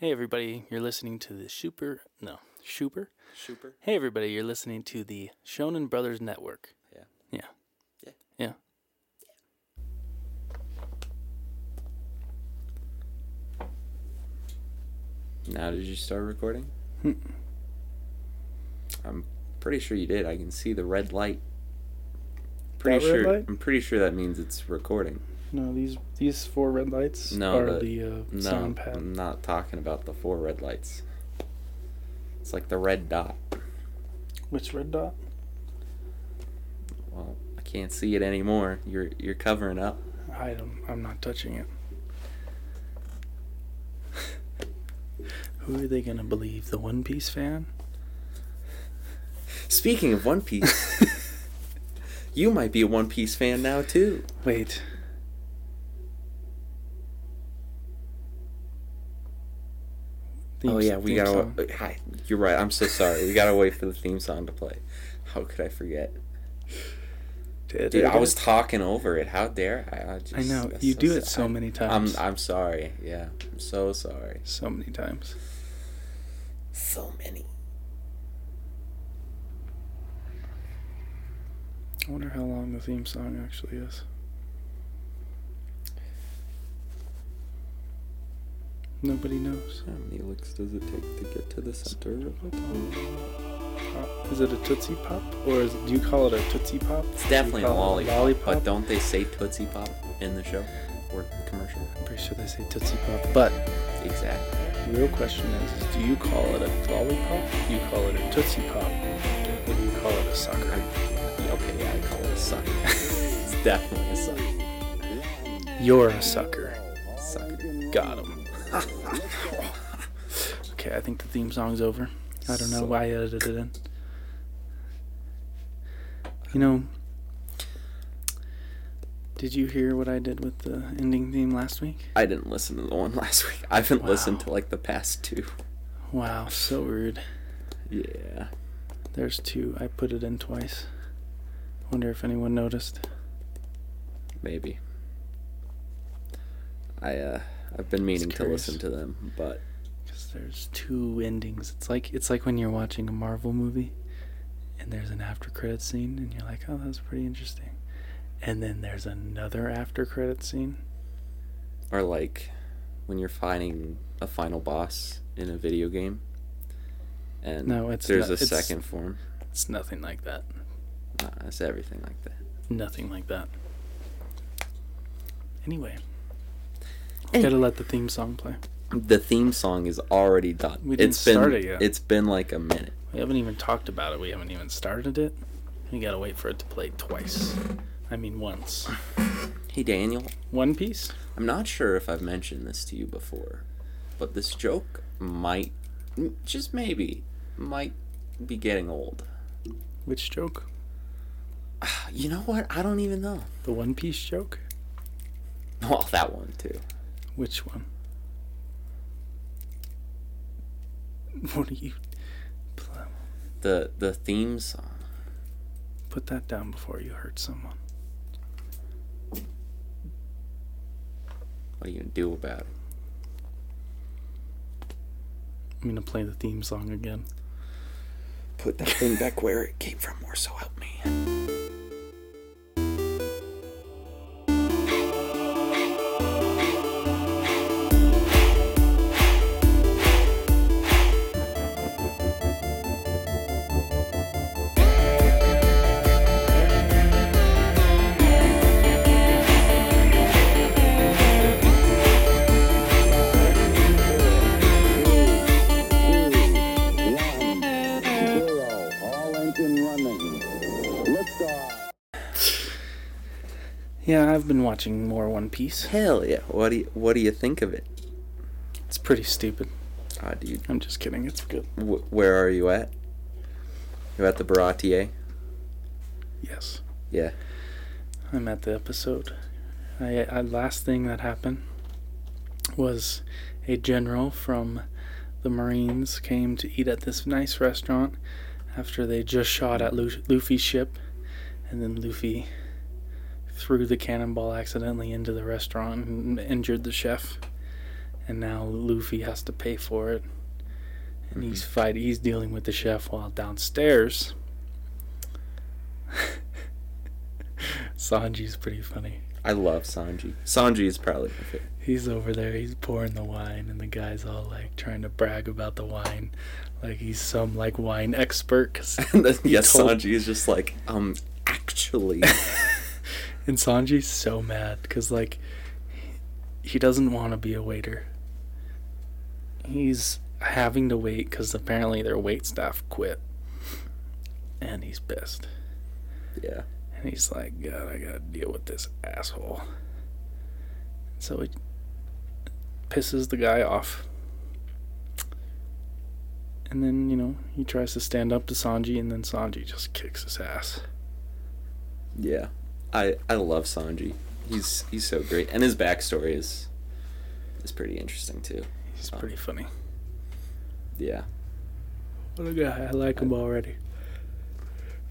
Hey everybody, you're listening to the Super no Super. Super. Hey everybody, you're listening to the Shonen Brothers Network. Yeah. Yeah. Yeah. Yeah. Now did you start recording? Hmm. I'm pretty sure you did. I can see the red light. Pretty That red sure. light? I'm pretty sure that means it's recording. No, these these four red lights No, are the- the, uh, No, sound pad. I'm not talking about the four red lights. It's like the red dot. Which red dot? Well, I can't see it anymore. You're you're covering up. I don't. I'm not touching it. Who are they gonna believe? The One Piece fan? Speaking of One Piece, you might be a One Piece fan now too. Wait. Oh yeah, we gotta. song. Hi, you're right. I'm so sorry. We gotta wait for the theme song to play. How could I forget? Did Dude. I was talking over it. How dare I? I, just, I know you do it so many times. I'm I'm sorry. Yeah, I'm so sorry. so many times. So many. I wonder how long the theme song actually is. Nobody knows. How many licks does it take to get to the center of a? Uh, is it a Tootsie Pop? Or is, do you call it a Tootsie Pop? It's definitely a it lollipop, lollipop? but don't they say Tootsie Pop in the show or commercial? I'm pretty sure they say Tootsie Pop. But Exactly. the real question is, is do you call it a lollipop? Do you call it a Tootsie Pop? Or do you call it a sucker? Yeah, okay, yeah, I call it a sucker. it's definitely a sucker. You're a sucker. Sucker. Got him. Okay, I think the theme song's over. I don't know why I edited it in. You know, did you hear what I did with the ending theme last week? I didn't listen to the one last week. I haven't listened to like the past two. Wow, so rude. Yeah. There's two. I put it in twice. Wonder if anyone noticed. Maybe. I uh I've been meaning to listen to them, but Because there's two endings. It's like it's like when you're watching a Marvel movie, and there's an after credit scene, and you're like, "Oh, that was pretty interesting," and then there's another after credit scene. or like when you're fighting a final boss in a video game and No, it's there's not- a it's- second form. It's nothing like that. Nah, it's everything like that. Nothing like that. Anyway, Any- gotta let the theme song play. The theme song is already done. We didn't it's been start it yet. it's been like a minute. We haven't even talked about it. We haven't even started it. We gotta wait for it to play twice. I mean, once. Hey Daniel, One Piece. I'm not sure if I've mentioned this to you before, but this joke might just maybe might be getting old. Which joke? You know what? I don't even know. The One Piece joke. Well, that one too. Which one? What are you? pl- The the theme song. Put that down before you hurt someone. What are you gonna do about it? I'm gonna play the theme song again. Put that thing back where it came from, or so help me. Engine running. Liftoff. Yeah, I've been watching more One Piece. Hell yeah! What do you What do you think of it? It's pretty stupid. Ah, dude, I'm just kidding. It's good. wh- where are you at? You at the Baratie? Yes. Yeah. I'm at the episode. I, I last thing that happened was a general from the Marines came to eat at this nice restaurant after they just shot at Luffy's ship, and then Luffy threw the cannonball accidentally into the restaurant and injured the chef. and now Luffy has to pay for it. And he's mm-hmm. fight. He's dealing with the chef while downstairs. Sanji's pretty funny. I love Sanji. Sanji is probably my favorite. He's over there. He's pouring the wine, and the guy's all like trying to brag about the wine, like he's some like wine expert. 'cause And then, yes, told- Sanji is just like, um, actually, And Sanji's so mad because, like, he doesn't want to be a waiter. He's having to wait because apparently their wait staff quit. And he's pissed. yeah, And he's like, God, I gotta deal with this asshole. So he pisses the guy off. And then, you know, he tries to stand up to Sanji, and then Sanji just kicks his ass. yeah. I I love Sanji. He's he's so great, and his backstory is is pretty interesting too. He's Oh. pretty funny. Yeah, What a guy. I like him already.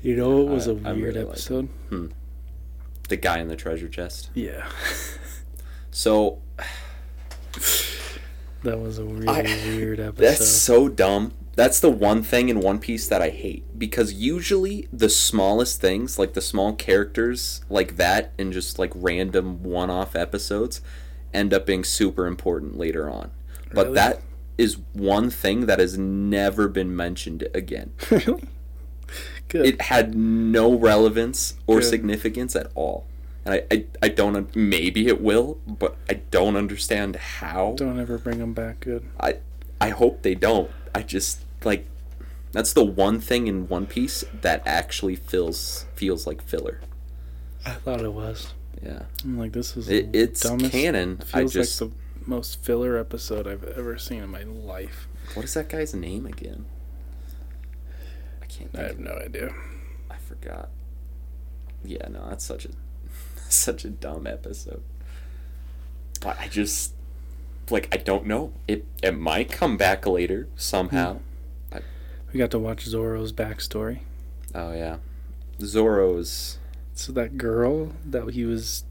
You know, it was I- a I weird really like episode. Hmm. the guy in the treasure chest. Yeah. So that was a really I- weird episode. That's so dumb. That's the one thing in One Piece that I hate because usually the smallest things, like the small characters like that and just like random one-off episodes end up being super important later on. But that is one thing that has never been mentioned again. really? Good. It had no relevance or Good. significance at all. And I, I, I don't maybe it will, but I don't understand how. Don't ever bring them back good. I I hope they don't. I just like that's the one thing in One Piece that actually feels feels like filler. I thought it was. Yeah, I'm like, this is it, it's dumbest. canon. I Feels just like the most filler episode I've ever seen in my life. what is that guy's name again? I can't. I have of, no idea. I forgot. Yeah, no, that's such a such a dumb episode. But I just like I don't know. It it might come back later somehow. Hmm. We got to watch Zoro's backstory. Oh yeah, Zoro's So that girl that he was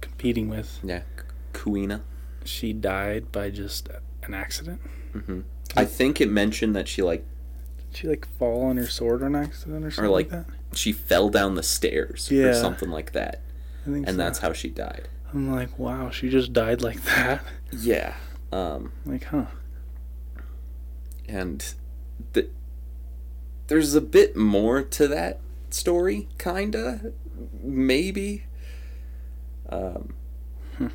competing with, yeah, Kuina. she died by just an accident. hmm I think it mentioned that she like Did she like fall on her sword on accident or something like- like, that? she fell down the stairs or something like that, I think and so. that's how she died. I'm like, wow, she just died like that. Yeah. Um, Like, huh? and there's a bit more to that story, kinda, maybe. Um, Hmm.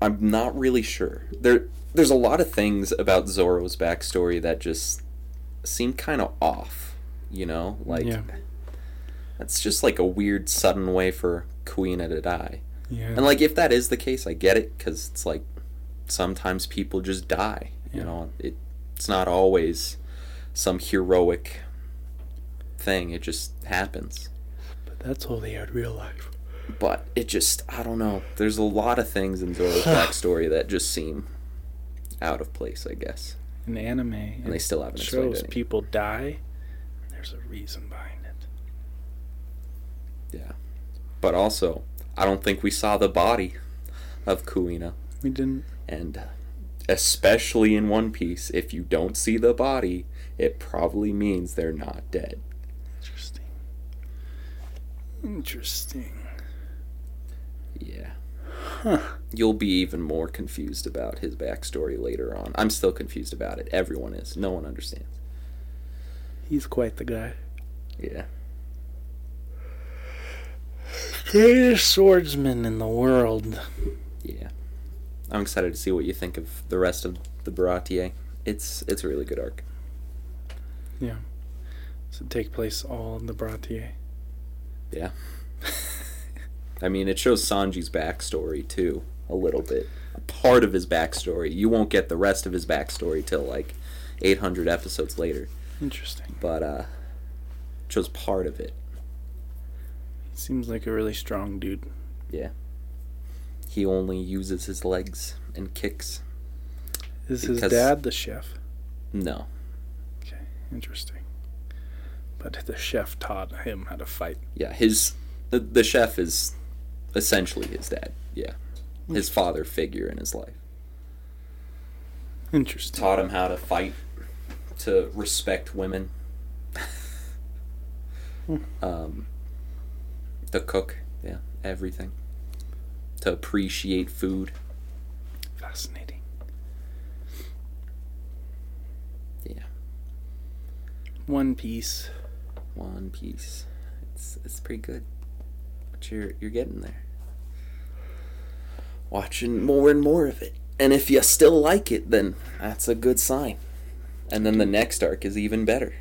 I'm not really sure. There, there's a lot of things about Zoro's backstory that just seem kind of off. You know, like Yeah. that's just like a weird sudden way for Kuina to die. Yeah. And like if that is the case, I get it because it's like sometimes people just die. You Yeah. know, it it's not always some heroic thing. It just happens. but that's only in real life. But it just I don't know. There's a lot of things in Zoro's backstory that just seem out of place. I guess, In anime, and they still haven't shows people die. There's a reason behind it. Yeah, but also I don't think we saw the body of Kuina. We didn't. And uh, especially in One Piece, if you don't see the body, it probably means they're not dead. Interesting. Yeah. Huh. You'll be even more confused about his backstory later on. I'm still confused about it. Everyone is. No one understands. He's quite the guy. Yeah. Greatest swordsman in the world. Yeah. I'm excited to see what you think of the rest of the Baratie. It's it's a really good arc. Yeah. Does it take place all in the Baratie? Yeah. I mean, it shows Sanji's backstory too, a little bit. A part of his backstory. You won't get the rest of his backstory till like 800 episodes later, Interesting. but uh, it shows part of it. He seems like a really strong dude. Yeah. He only uses his legs and kicks. Is his dad the chef? No, Okay, interesting. But the chef taught him how to fight. yeah, his the, the chef is essentially his dad. Yeah, his father figure in his life. Interesting. taught him how to fight, to respect women. um, to cook, yeah, everything. To appreciate food, Fascinating. yeah. One Piece. One Piece, it's it's pretty good. But you're you're getting there. Watching more and more of it, and if you still like it, then that's a good sign. And then the next arc is even better.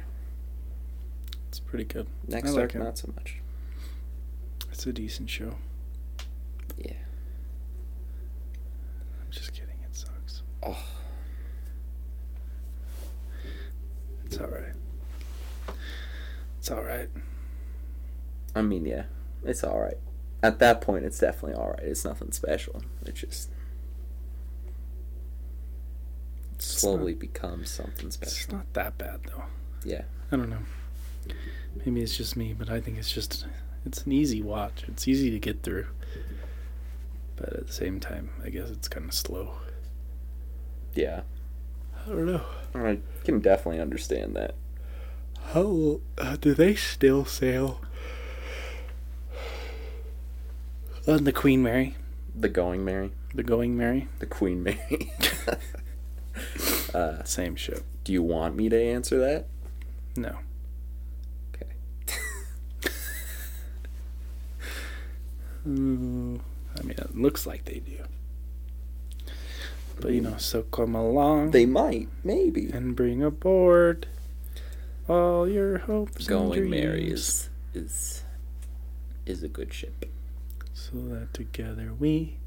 It's pretty good. Next like arc, it. not so much. It's a decent show. Yeah. I'm just kidding. It sucks. Oh. It's all right. It's all right. I mean, yeah, it's all right. At that point, it's definitely all right. It's nothing special. It just slowly becomes something special. It's not that bad though. Yeah. I don't know. Maybe it's just me, but I think it's just it's an easy watch. It's easy to get through. But at the same time, I guess it's kind of slow. Yeah. I don't know. I can definitely understand that. How uh, do they still sail on the Queen Mary, The Going Merry, the Going Merry? the Queen Mary. uh, Same ship. do you want me to answer that? No. Okay. Mm, I mean, it looks like they do. But you know, so come along They might, maybe. and bring aboard all your hopes. Going and Mary is is is a good ship. so that together we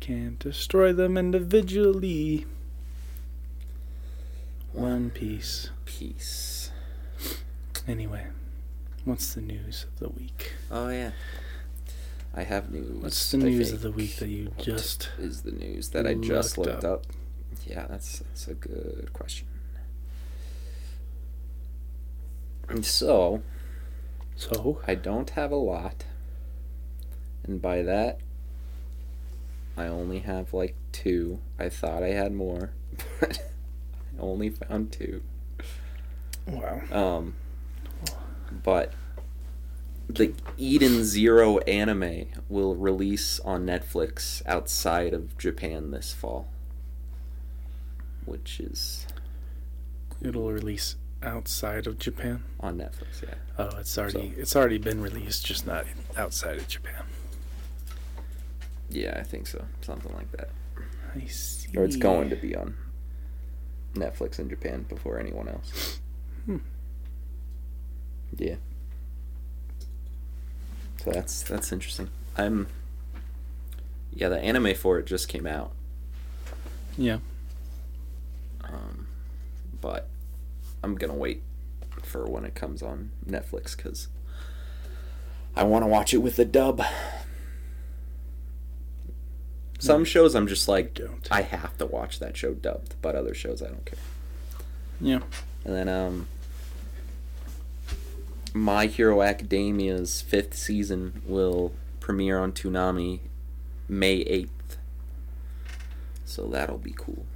can destroy them individually. One piece. Peace. Anyway, what's the news of the week? Oh yeah. I have news. What's the I news of the week that you What just is the news that I just looked looked up? up? Yeah, that's that's a good question. And so so? I don't have a lot, and by that I only have like two. I thought I had more, but I only found two. Wow. Um, but the Eden Zero anime will release on Netflix outside of Japan this fall, which is It'll release outside of Japan. on Netflix. Yeah, Oh, it's already So- it's already been released, just not outside of Japan. yeah, I think so, something like that, I see. or it's going to be on Netflix in Japan before anyone else. Hmm. Yeah. So that's that's interesting. I'm. Yeah, the anime for it just came out. Yeah. Um, but I'm gonna wait for when it comes on Netflix because I want to watch it with the dub. Some No. shows I'm just like Don't. I have to watch that show dubbed, but other shows I don't care. Yeah. And then um, My Hero Academia's fifth season will premiere on Toonami May eighth. So that'll be cool.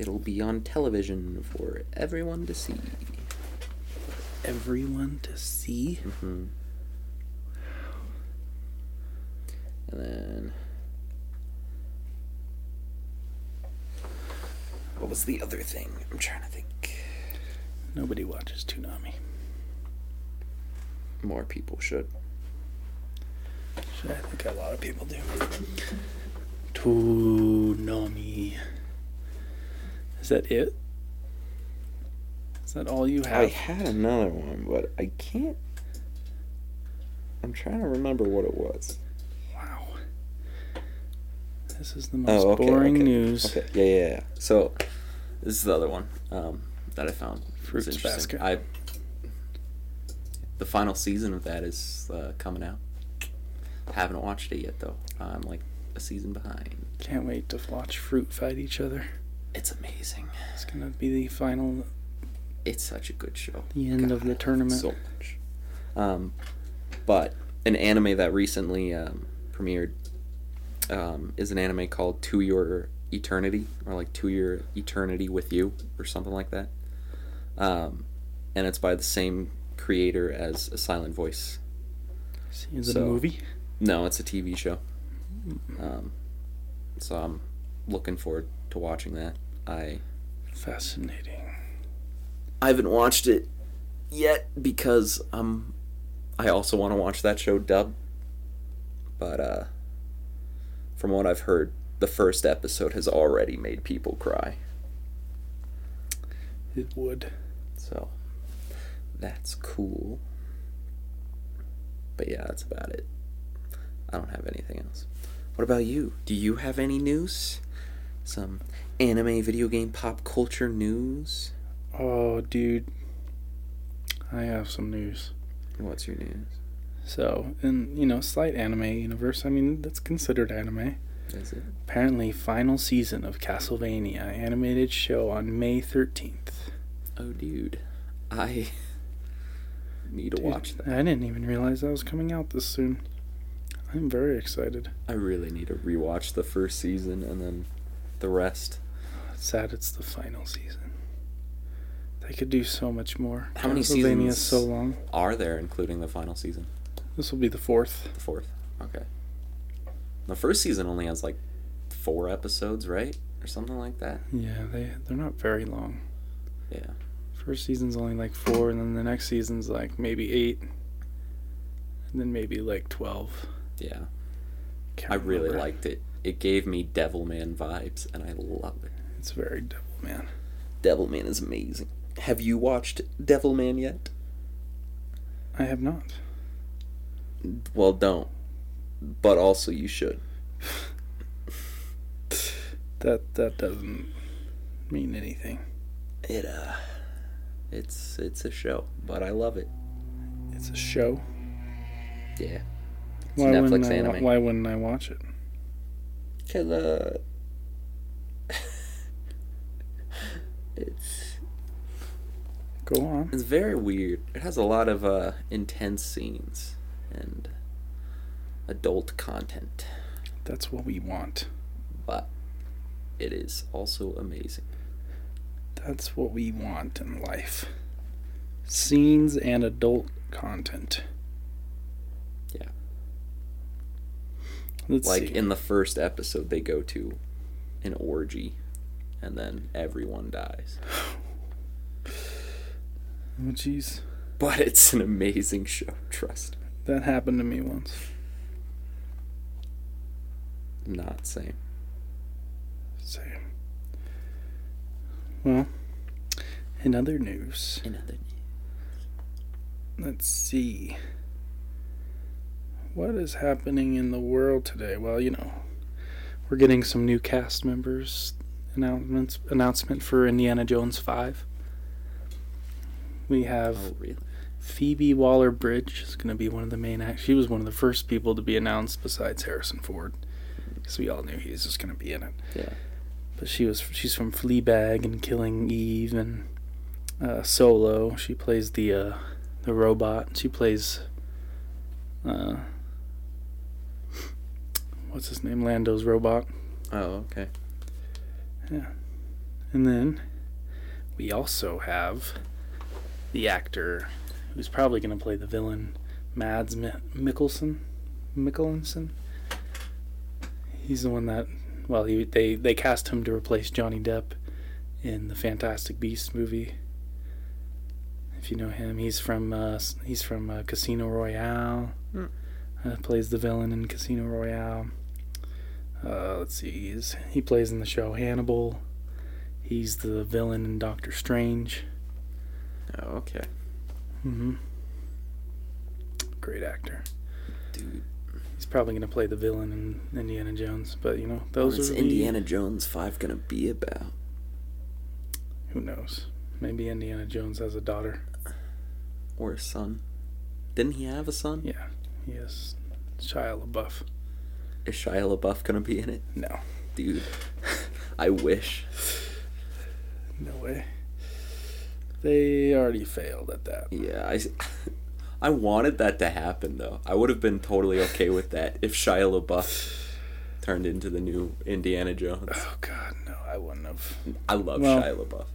It'll be on television for everyone to see. Everyone to see. hmm And then. What was the other thing? I'm trying to think. Nobody watches Toonami. More people should. I think a lot of people do. Toonami. Is that it? Is that all you have? I had another one, but I can't. I'm trying to remember what it was. Wow. This is the most Oh, okay, boring okay, news. Okay, yeah, yeah, yeah. So, this is the other one um, that I found. Fruits interesting. basket. I the final season of that is uh, coming out. Haven't watched it yet though. I'm like a season behind. Can't wait to watch fruit fight each other. It's amazing. It's gonna be the final, It's such a good show. the end of the tournament. So much. Um, but an anime that recently um, premiered um, is an anime called To Your eternity or like to your eternity with you or something like that. Um, and it's by the same creator as A Silent Voice. Is it So- a movie? No, it's a TV show. Um, so I'm looking forward to watching that. I Fascinating. I haven't watched it yet because um I also want to watch that show dub. But uh from what I've heard, the first episode has already made people cry. It would. So that's cool. But yeah, that's about it. I don't have anything else. What about you? Do you have any news? Some anime, video game, pop culture news? Oh, dude. I have some news. What's your news? So, in you know, slight anime universe. I mean, that's considered anime. Is it? Apparently, final season of Castlevania animated show on May thirteenth. Oh, dude. I need to watch that. I didn't even realize that was coming out this soon. I'm very excited. I really need to rewatch the first season and then the rest. Sad it's the final season. They could do so much more. How many Castlevania is seasons? so long. Are there, including the final season? This will be the fourth. The fourth. Okay. The first season only has like four episodes, right? Or something like that. Yeah, they they're not very long. Yeah. First season's only like four, and then the next season's like maybe eight, and then maybe like twelve. Yeah. Can't I really remember. liked it. It gave me Devilman vibes, and I love it. It's very devil man. Devilman is amazing. Have you watched Devilman yet? I have not. Well, don't. But also, you should. That that doesn't mean anything. It uh, it's it's a show, but I love it. It's a show. Yeah. It's Why wouldn't Netflix I? anime. Why wouldn't I watch it? Cause uh, it's Go on. it's very weird. It has a lot of uh intense scenes and adult content, That's what we want. but it is also amazing. That's what we want in life. Scenes and adult content. Yeah. Let's like see. in the first episode, they go to an orgy, and then everyone dies. oh, jeez. But it's an amazing show. Trust. me. That happened to me once. Not same. Same. Well, in other news, Another. News. Let's see. What is happening in the world today? Well, you know, we're getting some new cast members announcements announcement for Indiana Jones 5. We have Oh really? Phoebe Waller Bridge is going to be one of the main act. She was one of the first people to be announced besides Harrison Ford, because we all knew he was just going to be in it. Yeah. But she was she's from Fleabag and Killing Eve and uh, Solo. She plays the uh, the robot. She plays uh, what's his name? Lando's robot. Oh okay. Yeah. And then we also have the actor who's probably going to play the villain, Mads Mi- Mikkelsen. Mikkelsen. He's the one that, well, he, they they cast him to replace Johnny Depp in the Fantastic Beasts movie. If you know him, he's from uh, he's from uh, Casino Royale. Hmm. Uh, plays the villain in Casino Royale. Uh, let's see, he's, he plays in the show Hannibal. He's the villain in Doctor Strange. Oh okay. hmm Great actor. Dude. He's probably going to play the villain in Indiana Jones, but you know, those What's are the- Indiana Jones five gonna be about? Who knows? Maybe Indiana Jones has a daughter. Or a son? Didn't he have a son? Yeah, he has Shia LaBeouf. Is Shia LaBeouf gonna be in it? No, Dude. I wish. no way. They already failed at that. Yeah, I. I wanted that to happen though. I would have been totally okay with that if Shia LaBeouf turned into the new Indiana Jones. Oh God, no, I wouldn't have. I love Well- Shia LaBeouf.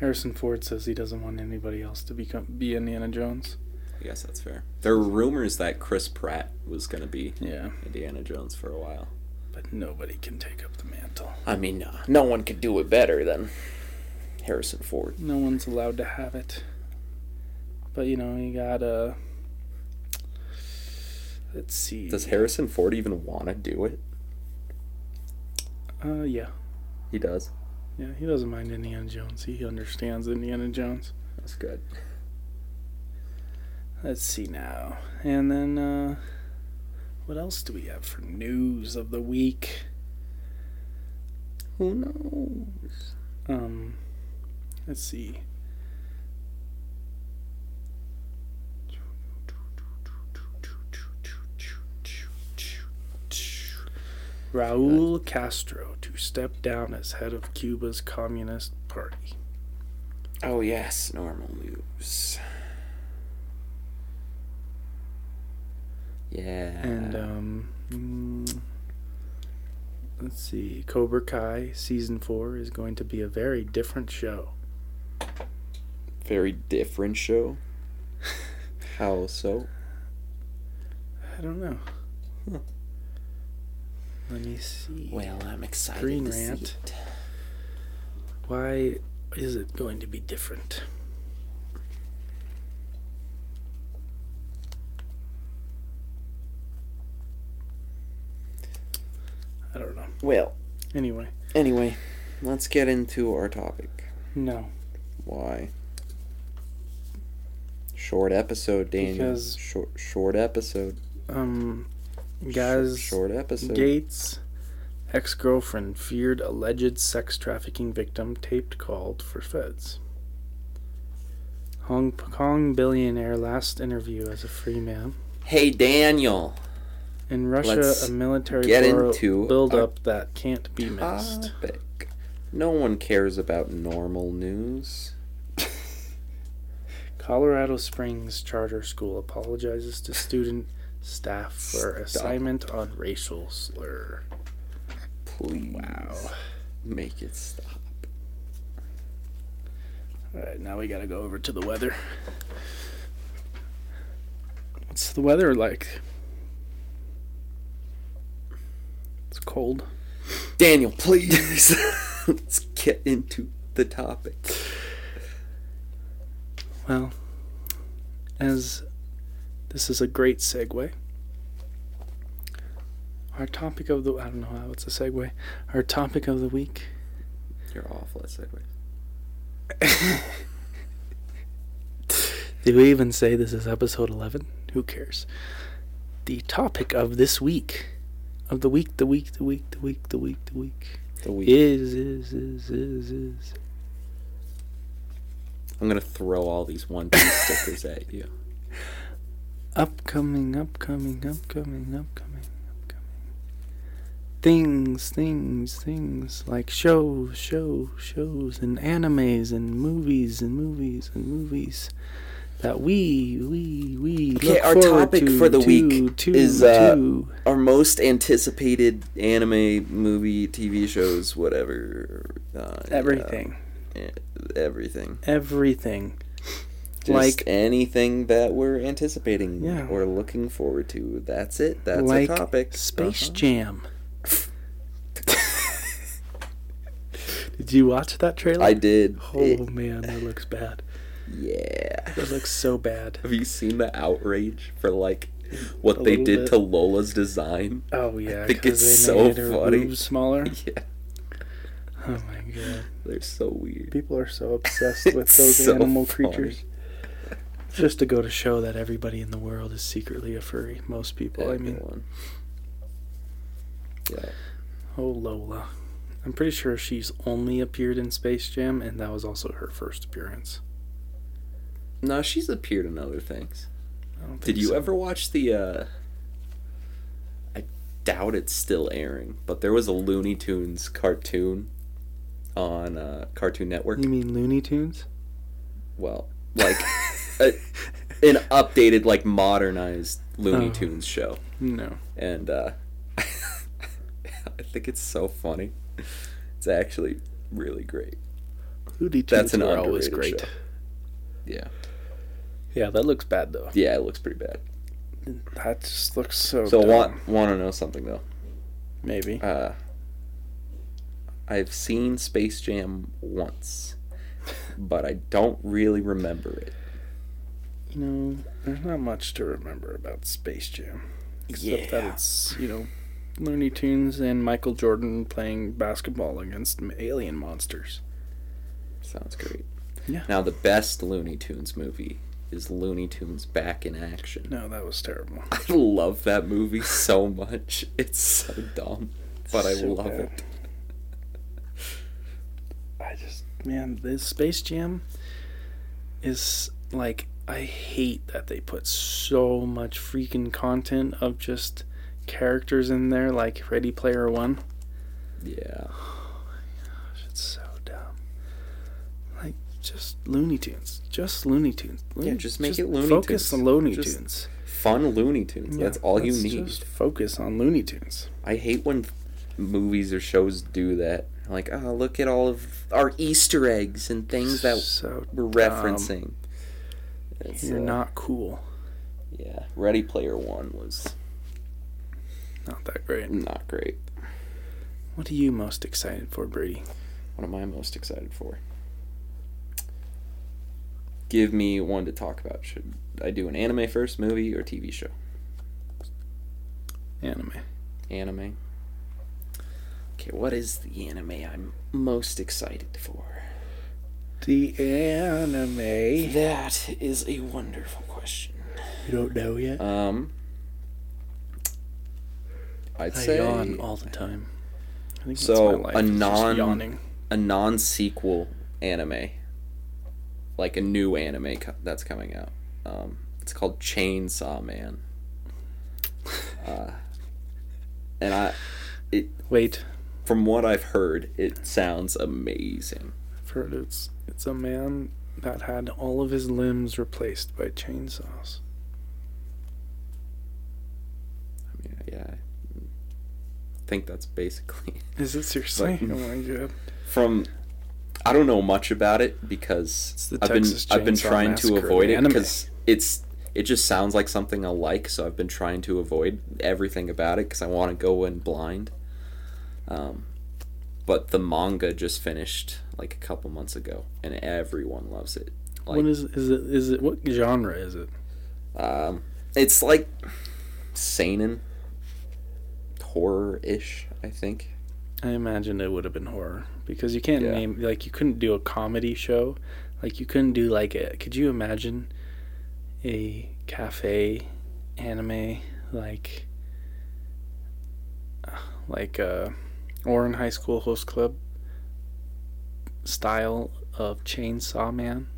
Harrison Ford says he doesn't want anybody else to become be Indiana Jones. I guess that's fair. There were rumors that Chris Pratt was going to be Yeah, Indiana Jones for a while. but nobody can take up the mantle. I mean, no, no one could do it better than Harrison Ford. No one's allowed to have it. But you know, you gotta. Let's see. Does Harrison Ford even want to do it? Uh, yeah, He does. yeah. He doesn't mind Indiana Jones. He understands Indiana Jones. That's good. Let's see now, and then uh, what else do we have for news of the week? Who knows? Um, let's see. Raul Castro to step down as head of Cuba's Communist Party. Oh yes, normal news. Yeah. And um, mm, let's see, Cobra Kai season four is going to be a very different show. very different show. How so? I don't know. Huh. Let me see. Well, I'm excited Green to see Rant. it. Why is it going to be different? I don't know. Well, Anyway, anyway, let's get into our topic. no. Why? Short episode, Daniel. Because- short, short episode. Um, guys, short episode. Gates' ex girlfriend feared alleged sex trafficking victim taped called for feds. Hong Kong billionaire last interview as a free man. Hey, Daniel. In Russia, Let's a military get into buildup that can't be missed. Topic. No one cares about normal news. Colorado Springs Charter School apologizes to student staff for Stop. assignment on racial slur. Please. Wow. Make it stop. All right, now we gotta go over to the weather. What's the weather like? It's cold. Daniel, please. Let's get into the topic. Well, as this is a great segue. Our topic of the I don't know how it's a segue. Our topic of the week. You're awful at segue. Did we even say this is episode 11? Who cares? The topic of this week, of the week, the week, the week, the week, the week, the week, The week. is, is, is, is, is. I'm gonna throw all these one piece stickers at you. Upcoming, upcoming, upcoming, upcoming, upcoming. Things, things, things like shows, shows, shows, and animes, and movies, and movies, and movies that we, we, we. Okay, our topic to, for the to, week to, is, uh. Our most anticipated anime, movie, TV shows, whatever. Uh, everything, yeah, everything. everything. Just Like- anything that we're anticipating Yeah. or looking forward to. That's it. That's like a topic. Space Uh-huh. Jam. Did you watch that trailer? I did. Oh It- man, that looks bad. Yeah. That looks so bad. Have you seen the outrage for like what A they did bit. to Lola's design? Oh yeah, I think it's they so funny. smaller. Yeah, Oh my god, they're so weird. people are so obsessed with those so animal funny. creatures. Just to go to show that everybody in the world is secretly a furry. Most people, I mean. Everyone. Yeah. Oh Lola, I'm pretty sure she's only appeared in Space Jam, and that was also her first appearance. No, she's appeared in other things. I don't Did you so. ever watch the uh I doubt it's still airing, but there was a Looney Tunes cartoon on uh Cartoon Network. You mean Looney Tunes? Well, like a, an updated like modernized Looney Oh. Tunes show. No. And uh I think it's so funny. It's actually really great. Looney Tunes That's an are always great. show. Yeah. Yeah, that looks bad though. Yeah, it looks pretty bad. That just looks so. So dumb. want want to know something though? Maybe. Uh, I've seen Space Jam once, but I don't really remember it. You know, there's not much to remember about Space Jam, except that it's you know, Looney Tunes and Michael Jordan playing basketball against alien monsters. Sounds great. Yeah. Now the best Looney Tunes movie is Looney Tunes Back in Action. No, that was terrible. I love that movie so much. It's so dumb, but I So love bad. it. I just man, this Space Jam is like I hate that they put so much freaking content of just characters in there like Ready Player One. Yeah. It's so dumb. Like just Looney Tunes, just Looney Tunes. Yeah, just make it Looney Focus Tunes. Focus on Looney Just Tunes. Fun Looney Tunes. Yeah, That's all you need. Just focus on Looney Tunes. I hate when movies or shows do that. Like, oh, look at all of our Easter eggs and things that so we're referencing. It's, You're uh, not cool. Yeah, Ready Player One was Not that great. not great. What are you most excited for, Brady? What am I most excited for? Give me one to talk about. Should I do an anime first, movie, or TV show? Anime. Anime. Okay, what is the anime I'm most excited for? The anime. That is a wonderful question. You don't know yet? Um, I'd I say yawn all the time. I think So, that's my life. a non- a non-sequel anime, like a new anime co- that's coming out. Um, it's called Chainsaw Man. Uh, and I, it Wait, from what I've heard, it sounds amazing. I've heard it's it's a man that had all of his limbs replaced by chainsaws. I mean, yeah, I think that's basically Is it seriously? Like- oh my god! from. I don't know much about it because It's the I've been I've been trying to avoid it because it's it just sounds like something I like, so I've been trying to avoid everything about it because I want to go in blind. Um, but the manga just finished like a couple months ago, and everyone loves it. Like, what is is it? Is it what genre is it? um, it's like seinen, horror ish. I think. I imagine it would have been horror because you can't Yeah. name like you couldn't do a comedy show, like you couldn't do like a. Could you imagine a cafe anime like like uh, Ouran High School Host Club style of Chainsaw Man?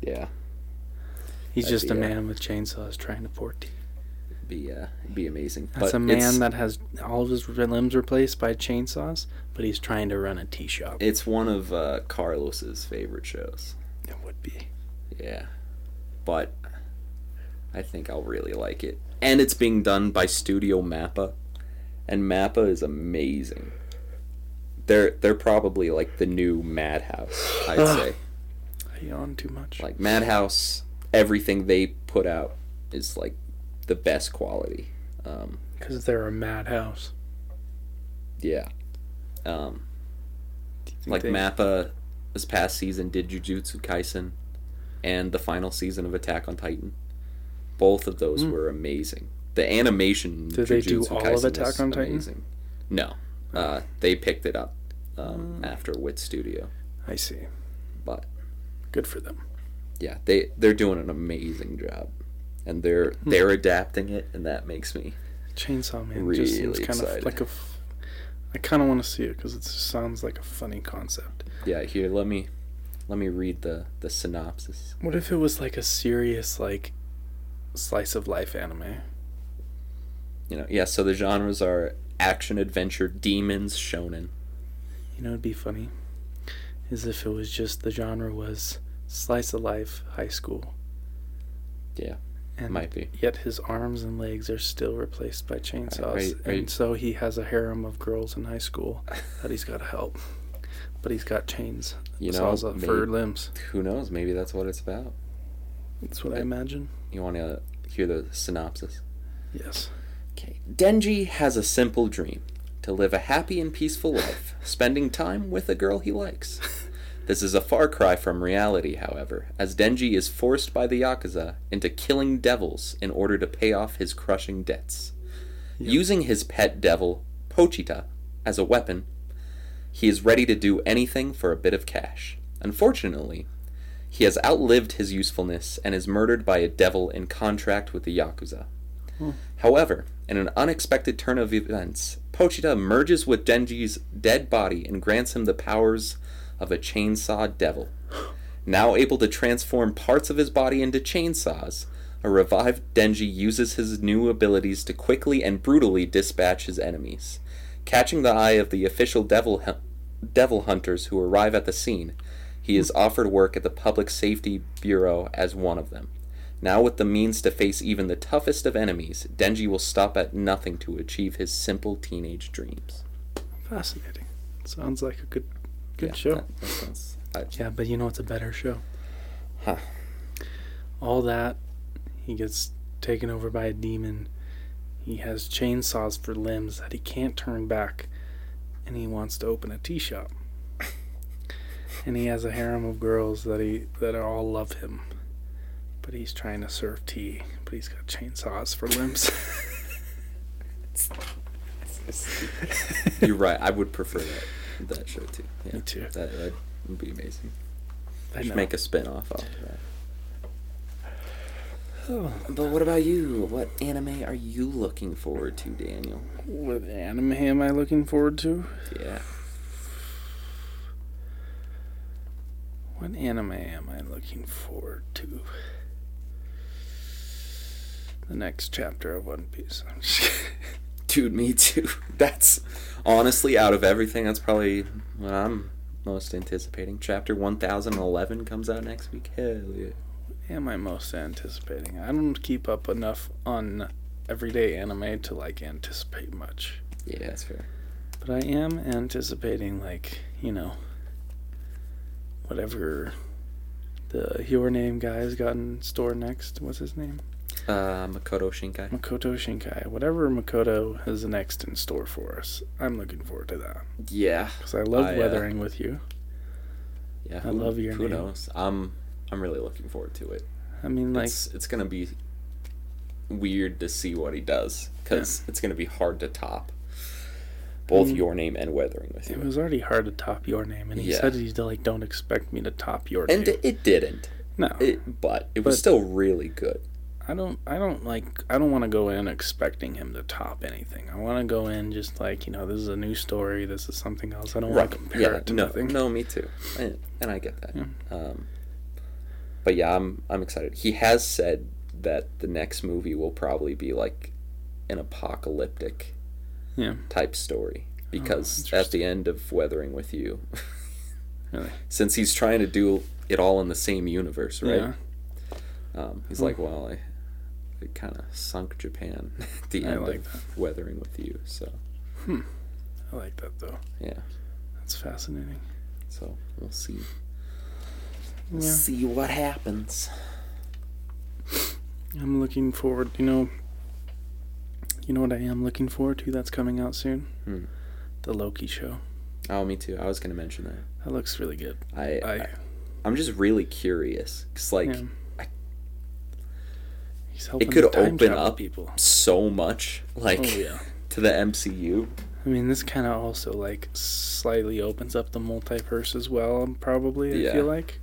Yeah, He's That'd just a uh, man with chainsaws trying to pour tea. it'd be uh, be amazing. That's but a man that has all of his limbs replaced by chainsaws, but he's trying to run a tea shop. It's one of uh, Carlos's favorite shows. It would be. Yeah. But I think I'll really like it. And it's being done by Studio Mappa. And Mappa is amazing. They're they're probably like the new Madhouse, I'd say. I yawn too much. Like Madhouse, everything they put out is like the best quality. Um, Because they're a madhouse. yeah. Um, Do you think like they- Mappa this past season did Jujutsu Kaisen and the final season of Attack on Titan. Both of those Hmm. were amazing. The animation Did they do Jujutsu all of Kaisen Attack on Titan? amazing. No. Uh, they picked it up um, Hmm. after Wit Studio. I see. But Good for them. yeah, they they're doing an amazing job. And they're Hmm. they're adapting it and that makes me Chainsaw Man just seems Really kind of excited. like a. I kind of want to see it because it sounds like a funny concept. Yeah, here let me let me read the the synopsis. What if it was like a serious like slice of life anime? You know, yeah, so the genres are action adventure, demons, shonen. You know, it'd be funny. Is if it was just the genre was slice of life high school. Yeah. And Might be. yet his arms and legs are still replaced by chainsaws, and so he has a harem of girls in high school that he's got to help. But he's got chains, You know, saws up for limbs. Who knows? Maybe that's what it's about. That's what I imagine. You want to hear the synopsis? Yes. Okay. Denji has a simple dream to live a happy and peaceful life, spending time with a girl he likes. This is a far cry from reality, however, as Denji is forced by the Yakuza into killing devils in order to pay off his crushing debts. Using his pet devil, Pochita, as a weapon, he is ready to do anything for a bit of cash. Unfortunately, he has outlived his usefulness and is murdered by a devil in contract with the Yakuza. Hmm. However, in an unexpected turn of events, Pochita merges with Denji's dead body and grants him the powers of a chainsaw devil. Now able to transform parts of his body into chainsaws, a revived Denji uses his new abilities to quickly and brutally dispatch his enemies. Catching the eye of the official devil hu- devil hunters who arrive at the scene, he is offered work at the Public Safety Bureau as one of them. Now, with the means to face even the toughest of enemies, Denji will stop at nothing to achieve his simple teenage dreams. Fascinating. Sounds like a good good Yeah, show. that- that sounds- I- Yeah, but you know it's a better show? Huh. All that, he gets taken over by a demon. He has chainsaws for limbs that he can't turn back, and he wants to open a tea shop. and he has a harem of girls that he that all love him, but he's trying to serve tea. But he's got chainsaws for limbs. You're right. I would prefer that that show too. Yeah, Me too. That, that would be amazing. I Should make a spin off of that. Oh, But what about you? What anime are you looking forward to, Daniel? what anime am I looking forward to? Yeah. What anime am I looking forward to? The next chapter of One Piece. I'm just kidding. Dude, me too. That's honestly out of everything. That's probably what I'm most anticipating. Chapter 1011 comes out next week. Hell yeah. am I most anticipating? I don't keep up enough on everyday anime to like anticipate much. Yeah, that's fair. But I am anticipating like, you know, whatever the Your Name guy's got in store next. What's his name? Uh, Makoto Shinkai. Makoto Shinkai. Whatever Makoto has next in store for us. I'm looking forward to that. Yeah. Because I love I, uh, weathering with you. Yeah. I love your Who name. knows? I'm I'm really looking forward to it. I mean, like, it's it's gonna be weird to see what he does because it's gonna be hard to top both Mm. your name and weathering with you. it was already hard to top your name, and he Yeah. said he's like don't expect me to top your And name. it, it didn't. no, It, but it was But- still really good. I don't. I don't like. I don't want to go in expecting him to top anything. I want to go in just like you know, this is a new story. This is something else. I don't want to compare yeah. it to no. nothing. No. Me too. And, and I get that. Yeah. Um, but yeah, I'm I'm excited. He has said that the next movie will probably be like an apocalyptic Yeah. type story because at the end of Weathering with You, Really. since he's trying to do it all in the same universe, right? Yeah. Um, he's like, well, I, I kind of sunk Japan at the end like of Weathering with You, so I like that though. yeah. That's fascinating. So we'll see. We'll Yeah. see what happens. I'm looking forward. You know. You know what I am looking forward to? That's coming out soon. Hmm. The Loki show. Oh, me too. I was gonna mention that. That looks really good. I, I. I I'm just really curious because like yeah. I- He's helping could open up people. so much like Oh yeah. to the MCU. I mean, this kind of also like slightly opens up the multiverse as well. Um, probably, I Yeah. feel like.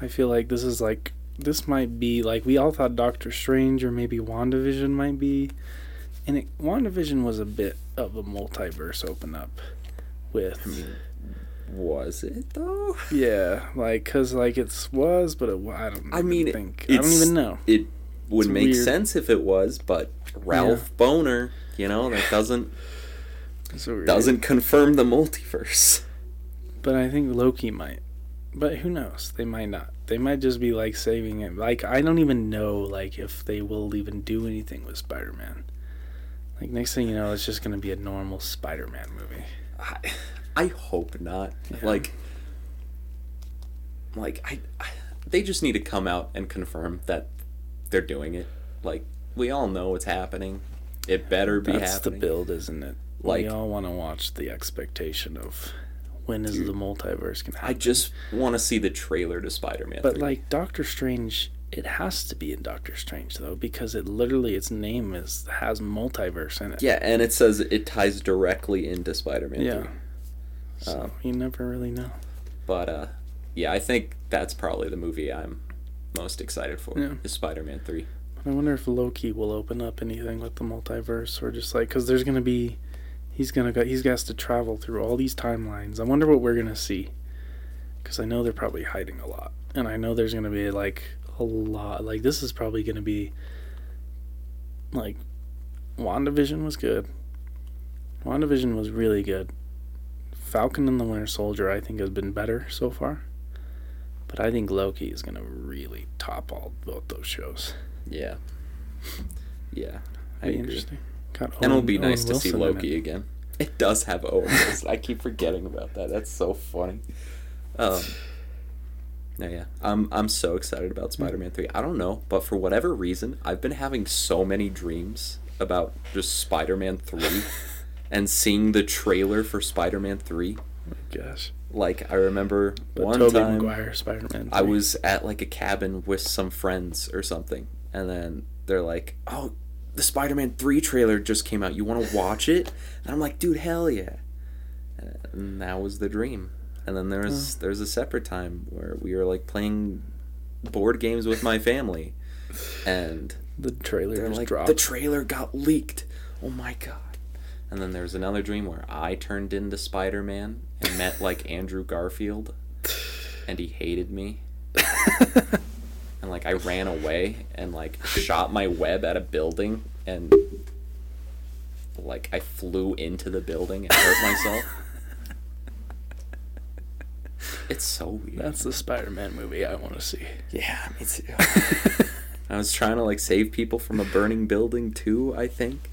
I feel like this is like this might be like we all thought Doctor Strange or maybe WandaVision might be, and it, WandaVision was a bit of a multiverse open up with. I mean, was it though? yeah, like because like it's was, but it I don't. I mean, think I don't even know. It would It's make weird. sense if it was, but Ralph Bohner, you know, that doesn't so doesn't confirm the multiverse. But I think Loki might. But who knows? They might not. They might just be like saving it. Like I don't even know like if they will even do anything with Spider-Man. Like next thing you know, it's just gonna be a normal Spider-Man movie. I, I hope not. Yeah. Like, like I, I, they just need to come out and confirm that they're doing it. Like we all know what's happening. It better be That's happening. the build, isn't it? Like- we all want to watch the expectation of when is the multiverse gonna happen. I just want to see the trailer to Spider-Man. But 3. like Doctor Strange, it has to be in Doctor Strange though because it literally its name is has multiverse in it. yeah, and it says it ties directly into Spider-Man. Yeah. 3. So Um, you never really know. But uh, yeah, I think that's probably the movie I'm most excited for. Yeah. Is Spider-Man Three. I wonder if Loki will open up anything with the multiverse or just like because there's gonna be, he's gonna go he's got to travel through all these timelines. I wonder what we're gonna see, because I know they're probably hiding a lot, and I know there's gonna be like a lot. Like this is probably gonna be. Like, WandaVision was good. WandaVision was really good. Falcon and the Winter Soldier I think has been better so far. But I think Loki is gonna really top all both those shows. Yeah. Yeah. I Be interesting. Got And it'll Owen- be nice Owen to see Loki it. again. It does have Owen Wilson. I keep forgetting about that. That's so funny. Um, no, yeah, I'm I'm so excited about Spider-Man Three. I don't know, but for whatever reason, I've been having so many dreams about just Spider-Man Three, and seeing the trailer for Spider-Man Three. My Gosh. Like I remember But one Tobey time Maguire Spider Man. I was at like a cabin with some friends or something, and then they're like, "Oh, the Spider-Man Three trailer just came out. You want to watch it?" And I'm like, "Dude, hell yeah!" And that was the dream. And then there was there's a separate time where we were like playing board games with my family, and the trailer just like, dropped. "The trailer got leaked." Oh my god! And then there was another dream where I turned into Spider-Man and met like Andrew Garfield, and he hated me and like I ran away and like shot my web at a building and like I flew into the building and hurt myself. It's so weird. That's the Spider Man movie I want to see. Yeah, me too. I was trying to like save people from a burning building too, I think.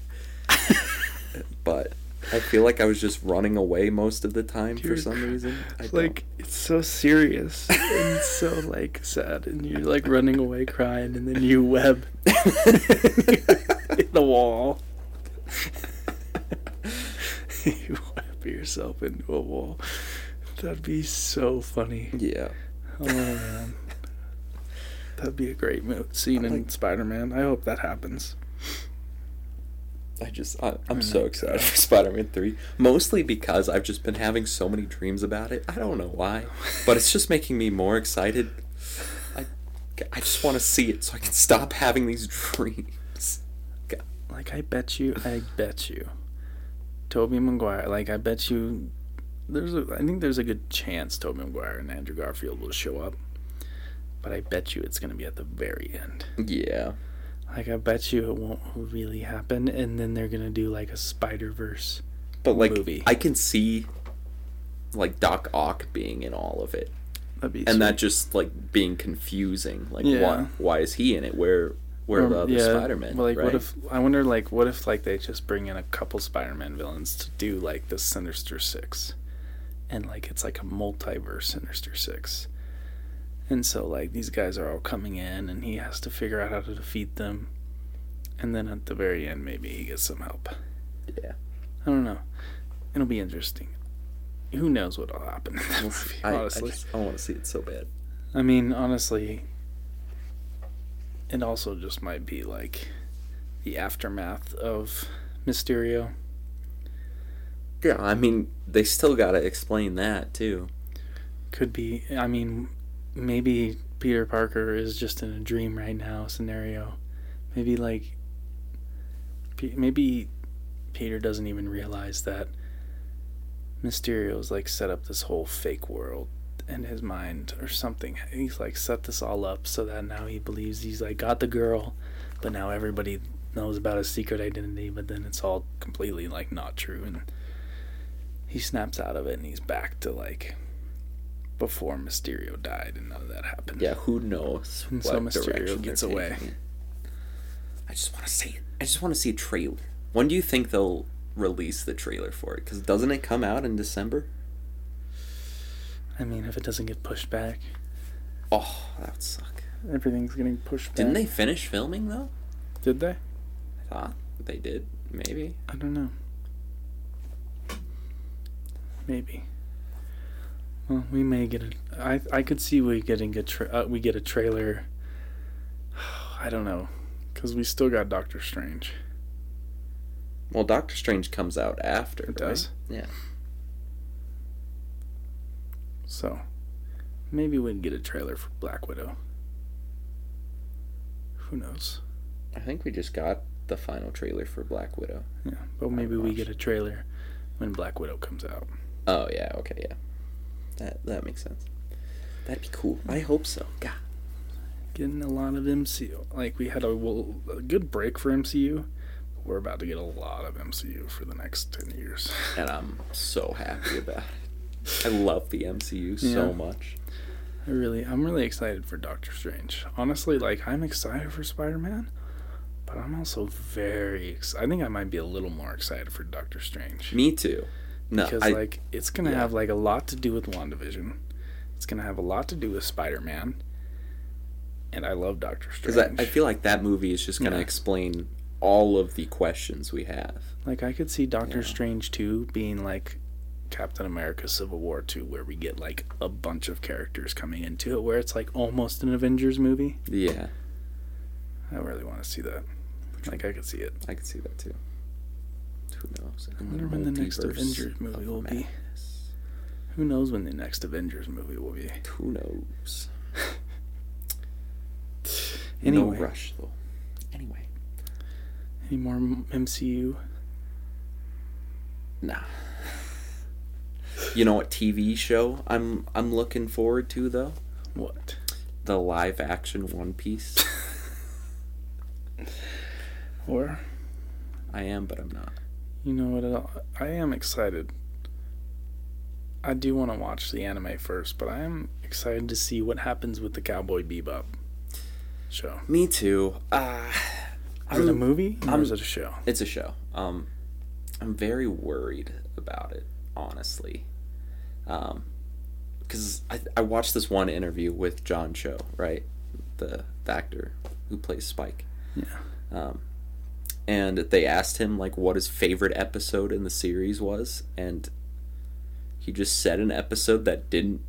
But I feel like I was just running away most of the time for some reason. I don't- like it's so serious and so like sad, and you're like running away crying, and then you web the wall. you web yourself into a wall. That'd be so funny. yeah. Oh man, that'd be a great scene in Spider Man. I hope that happens. I just I, I'm I so excited for Spider-Man 3 mostly because I've just been having so many dreams about it. I don't know why, but it's just making me more excited. I I just want to see it so I can stop having these dreams. God. Like I bet you, I bet you, Tobey Maguire. Like I bet you, there's a. I think there's a good chance Tobey Maguire and Andrew Garfield will show up, but I bet you it's gonna be at the very end. Yeah. Like I bet you it won't really happen, and then they're gonna do like a Spider Verse. But like Movie. I can see like Doc Ock being in all of it. That'd be And that just like being confusing. Like Yeah. why why is he in it? Where where are the Um, other Spider-Man? Well, like, right? what if I wonder, like, what if like they just bring in a couple Spider-Man villains to do like the Sinister Six, and like it's like a multiverse Sinister Six, and so like these guys are all coming in, and he has to figure out how to defeat them, and then at the very end maybe he gets some help. Yeah. I don't know. It'll be interesting. Who knows what'll happen in that movie? I, I, honestly, just, I want to see it so bad. I mean, honestly, it also just might be like the aftermath of Mysterio. Yeah, I mean, they still got to explain that too. Could be, I mean, maybe Peter Parker is just in a dream right now scenario. Maybe like, maybe Peter doesn't even realize that Mysterio's like set up this whole fake world in his mind or something. He's like set this all up so that now he believes he's like got the girl, but now everybody knows about his secret identity, but then it's all completely like not true and he snaps out of it and he's back to like before Mysterio died and none of that happened. Yeah, who knows And what so Mysterio gets away. it. I just want to see it. I just want to see a trailer. When do you think they'll release the trailer for it? Because doesn't it come out in December? I mean, if it doesn't get pushed back, Oh, that would suck. everything's getting pushed back. Didn't they finish filming though? Did they? I thought they did. Maybe. I don't know. Maybe. Well, we may get a. I I could see we getting a tra- uh, we get a trailer. I don't know, because we still got Doctor Strange. Well, Doctor Strange comes out after. It right? does? Yeah. So, maybe we can get a trailer for Black Widow. Who knows? I think we just got the final trailer for Black Widow. Yeah, but maybe we get a trailer when Black Widow comes out. Oh yeah. Okay. Yeah. That that makes sense. That'd be cool. I hope so. God. Getting a lot of MCU. Like we had a, well, a good break for MCU. But we're about to get a lot of MCU for the next ten years. And I'm so happy about it. I love the MCU so much. I really, I'm really excited for Doctor Strange. Honestly, like I'm excited for Spider Man, but I'm also very. Ex- I think I might be a little more excited for Doctor Strange Me too. No, because I, like it's gonna yeah. have like a lot to do with Wandavision. It's gonna have a lot to do with Spider Man, and I love Doctor because Strange. I, I feel like that movie is just gonna Yeah. explain all of the questions we have. Like I could see Doctor Yeah. Strange 2 being like Captain America Civil War 2 where we get like a bunch of characters coming into it where it's like almost an Avengers movie. Yeah, I really want to see that. Like I could see it. I could see that too. Who knows? I wonder when the next Avengers movie will be. madness. Who knows when the next Avengers movie will be. Who knows? Anyway, No rush though. Anyway, any more MCU? nah. You know what TV show I'm I'm looking forward to though? What? The live action One Piece. Or I am, but I'm not. You know what? I'll- am excited. I do want to watch the anime first, but I am excited to see what happens with the Cowboy Bebop show. Me too. Uh, Is it a movie or I'm- is it a show? It's a show. Um, I'm very worried about it, honestly. Um, because I, I watched this one interview with John Cho, right, the, the actor who plays Spike. Yeah. Um, and they asked him like what his favorite episode in the series was, and he just said an episode that didn't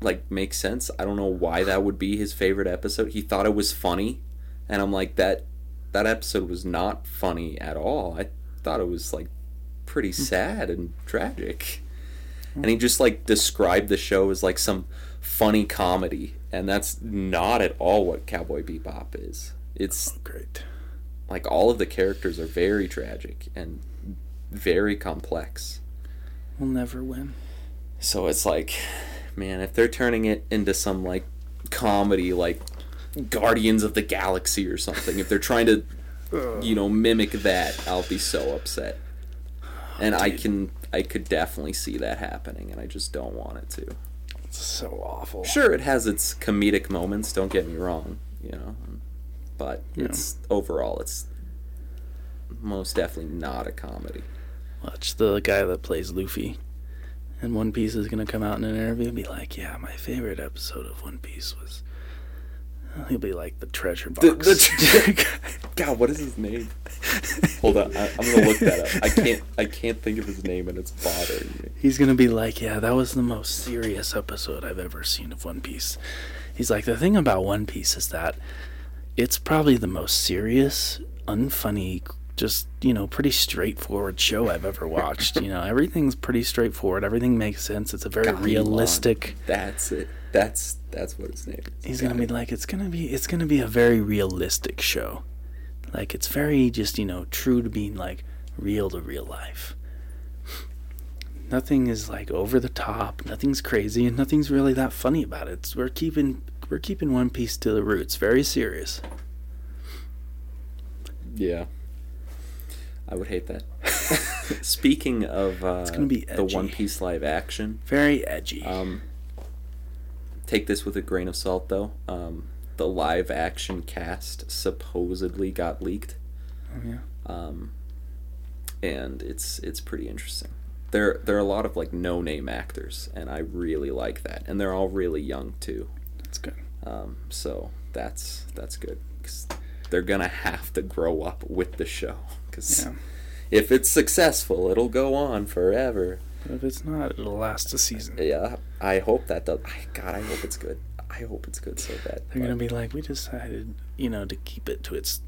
like make sense. I don't know why that would be his favorite episode. He thought it was funny, and I'm like that that episode was not funny at all. I thought it was like pretty hmm. sad and tragic. And he hmm. just like described the show as like some funny comedy, and that's not at all what Cowboy Bebop is. It's oh, Great. Like all of the characters are very tragic and very complex. We'll never win. So it's like, man, if they're turning it into some like comedy, like Guardians of the Galaxy or something, if they're trying to, you know, mimic that, I'll be so upset. Oh, and I can, I could definitely see that happening, and I just don't want it to. It's so awful. Sure, it has its comedic moments. Don't get me wrong, you know, but Yeah. it's overall, it's most definitely not a comedy. Watch the guy that plays Luffy and One Piece is gonna come out in an interview and be like, "Yeah, my favorite episode of One Piece was." He'll be like the treasure box. The- the God, what is his name? Hold on, I'm gonna look that up. I can't, I can't think of his name, and it's bothering me. He's gonna be like, "Yeah, that was the most serious episode I've ever seen of One Piece." He's like, "The thing about One Piece is that it's probably the most serious, unfunny, just you know, pretty straightforward show I've ever watched. you know, everything's pretty straightforward. Everything makes sense. It's a very realistic." That's it. That's that's what his name is. He's gonna be like, it's gonna be, it's gonna be a very realistic show. Like it's very just you know true to being like real to real life. Nothing is like over the top. Nothing's crazy, and nothing's really that funny about it. It's, we're keeping we're keeping One Piece to the roots. Very serious. Yeah. I would hate that. Speaking of uh, gonna be the. One Piece live action, Very edgy. um, take this with a grain of salt, though. Um, the live action cast supposedly got leaked, Oh, yeah. um, and it's it's pretty interesting. There there are a lot of like no name actors, and I really like that, and they're all really young too. That's good. Um, so that's that's good. 'cause they're gonna have to grow up with the show. Because Yeah. if it's successful, it'll go on forever. But if it's not, it'll last a season. Yeah, I hope that does. I, God, I hope it's good. I hope it's good so bad. They're gonna be like, we decided, you know, to keep it to its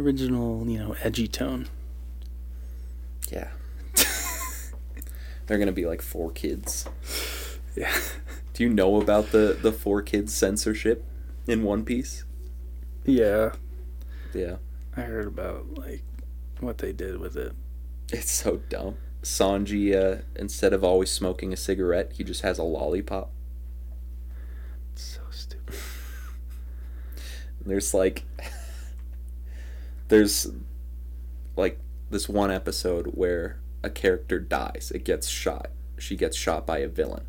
original, you know, edgy tone. yeah. they're gonna be like 4Kids. Yeah. Do you know about the the 4Kids censorship in One Piece? Yeah. Yeah, I heard about like what they did with it. it's so dumb. Sanji, uh, instead of always smoking a cigarette, he just has a lollipop. It's so stupid. There's like there's like this one episode where a character dies. It gets shot. She gets shot by a villain.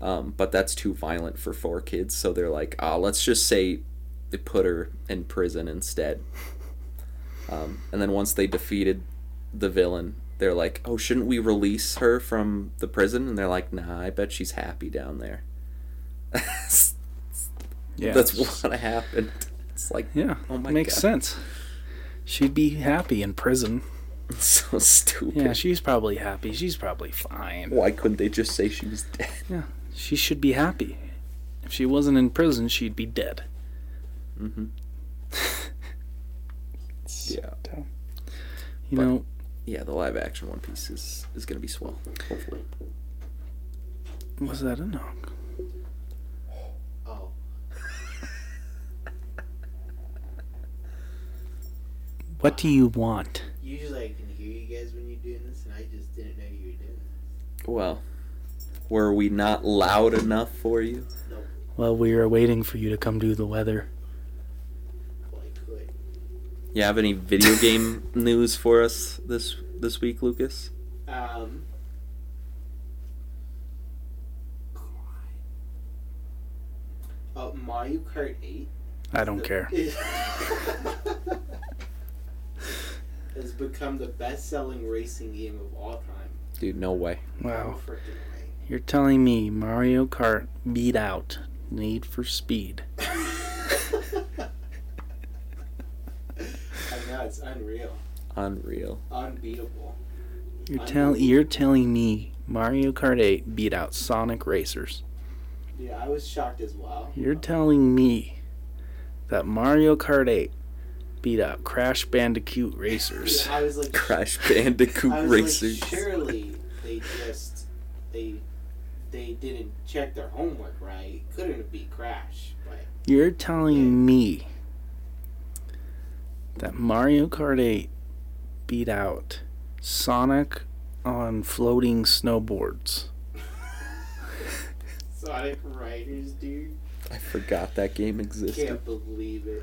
Um, but that's too violent for 4Kids, so they're like, ah, let's just say they put her in prison instead. Um, and then once they defeated the villain, they're like, oh, shouldn't we release her from the prison? And they're like, nah, I bet she's happy down there. Yeah. That's what happened. It's like Yeah. Oh my makes God. sense. She'd be happy in prison. so stupid. Yeah, she's probably happy. She's probably fine. Why couldn't they just say she was dead? Yeah, she should be happy. If she wasn't in prison, she'd be dead. Mm-hmm. Yeah, You But- know, yeah. The live action One Piece is is gonna be swell. Hopefully. was that a knock? Oh, What do you want? usually I can hear you guys when you're doing this, and I just didn't know you were doing this. Well, were we not loud enough for you? Well, we are waiting for you to come do the weather. Well, I could. You have any video game news for us this this week, Lucas? Um. Oh, Mario Kart 8. I don't care. has become the best-selling racing game of all time. Dude, no way. Wow. No freaking way. You're telling me Mario Kart beat out Need for Speed? I know it's unreal, Unreal. unbeatable. You're tell you're telling me Mario Kart 8 beat out Sonic Racers. Yeah, I was shocked as well. You're telling me that Mario Kart 8 beat out Crash Bandicoot Racers. Yeah, I was like, Crash Bandicoot I was Racers. like, surely they just they they didn't check their homework right. Couldn't have beat Crash, but You're telling me that Mario Kart 8 beat out Sonic on floating snowboards. Sonic Riders, dude, I forgot that game existed. can't believe it.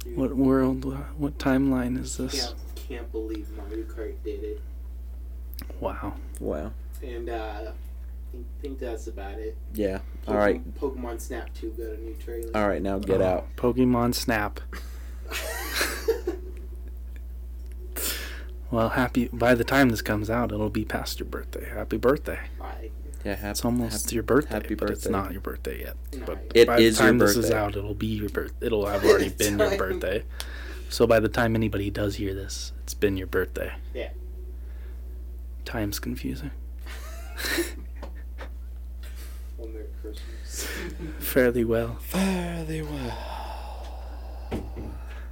Dude, What world, what timeline is this? Can't, can't believe Mario Kart did it. Wow. Wow. And uh, I think, think that's about it. Yeah. All Pokemon- right. Pokemon Snap 2 got a new trailer. All right. Now get Oh, out. Pokemon Snap. Well, happy. By the time this comes out, it'll be past your birthday. Happy birthday! Bye. Yeah. Happy, It's almost happy- your birthday, happy but it's not your birthday yet. But It by is the time this is out, it'll be your birth. It'll have already been your birthday. So by the time anybody does hear this, it's been your birthday. Yeah. Time's confusing. Well, Merry Christmas. Fairly well. Fairly well.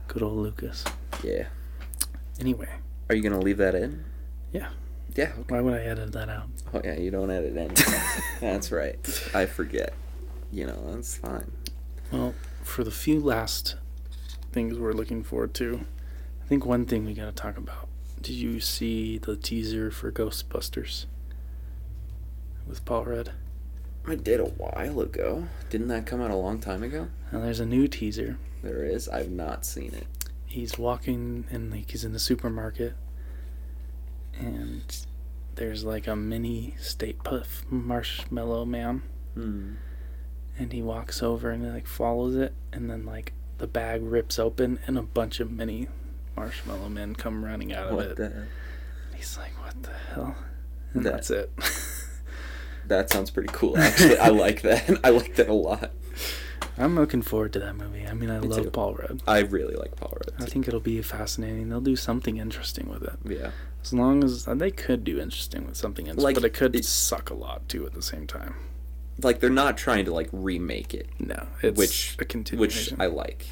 Good old Lucas. Yeah. Anyway, Are you gonna leave that in? Yeah. Yeah. why would I edit that out? Oh yeah. You don't edit in. that's right. I forget. You know that's fine. Well, for the few last things we're looking forward to, I think one thing we gotta talk about. Did you see the teaser for Ghostbusters with Paul Rudd? I did a while ago. Didn't that come out a long time ago? Now there's a new teaser. There is. I've not seen it. He's walking and like he's in the supermarket, and there's like a mini Stay Puft Marshmallow Man, Hmm. and he walks over and he like follows it, and then like the bag rips open, and a bunch of mini marshmallow men come running out of What it. the? He's like, "What the hell?" And That- that's it. That sounds pretty cool. Actually, I like that. I like that a lot. I'm looking forward to that movie. I mean, I Me love too. Paul Rudd. I really like Paul Rudd. I think it'll be fascinating. They'll do something interesting with it. Yeah. As long as uh, they could do interesting with something interesting, Like, but it could it- suck a lot too at the same time. Like they're not trying to like remake it, No, it's which a which. I like.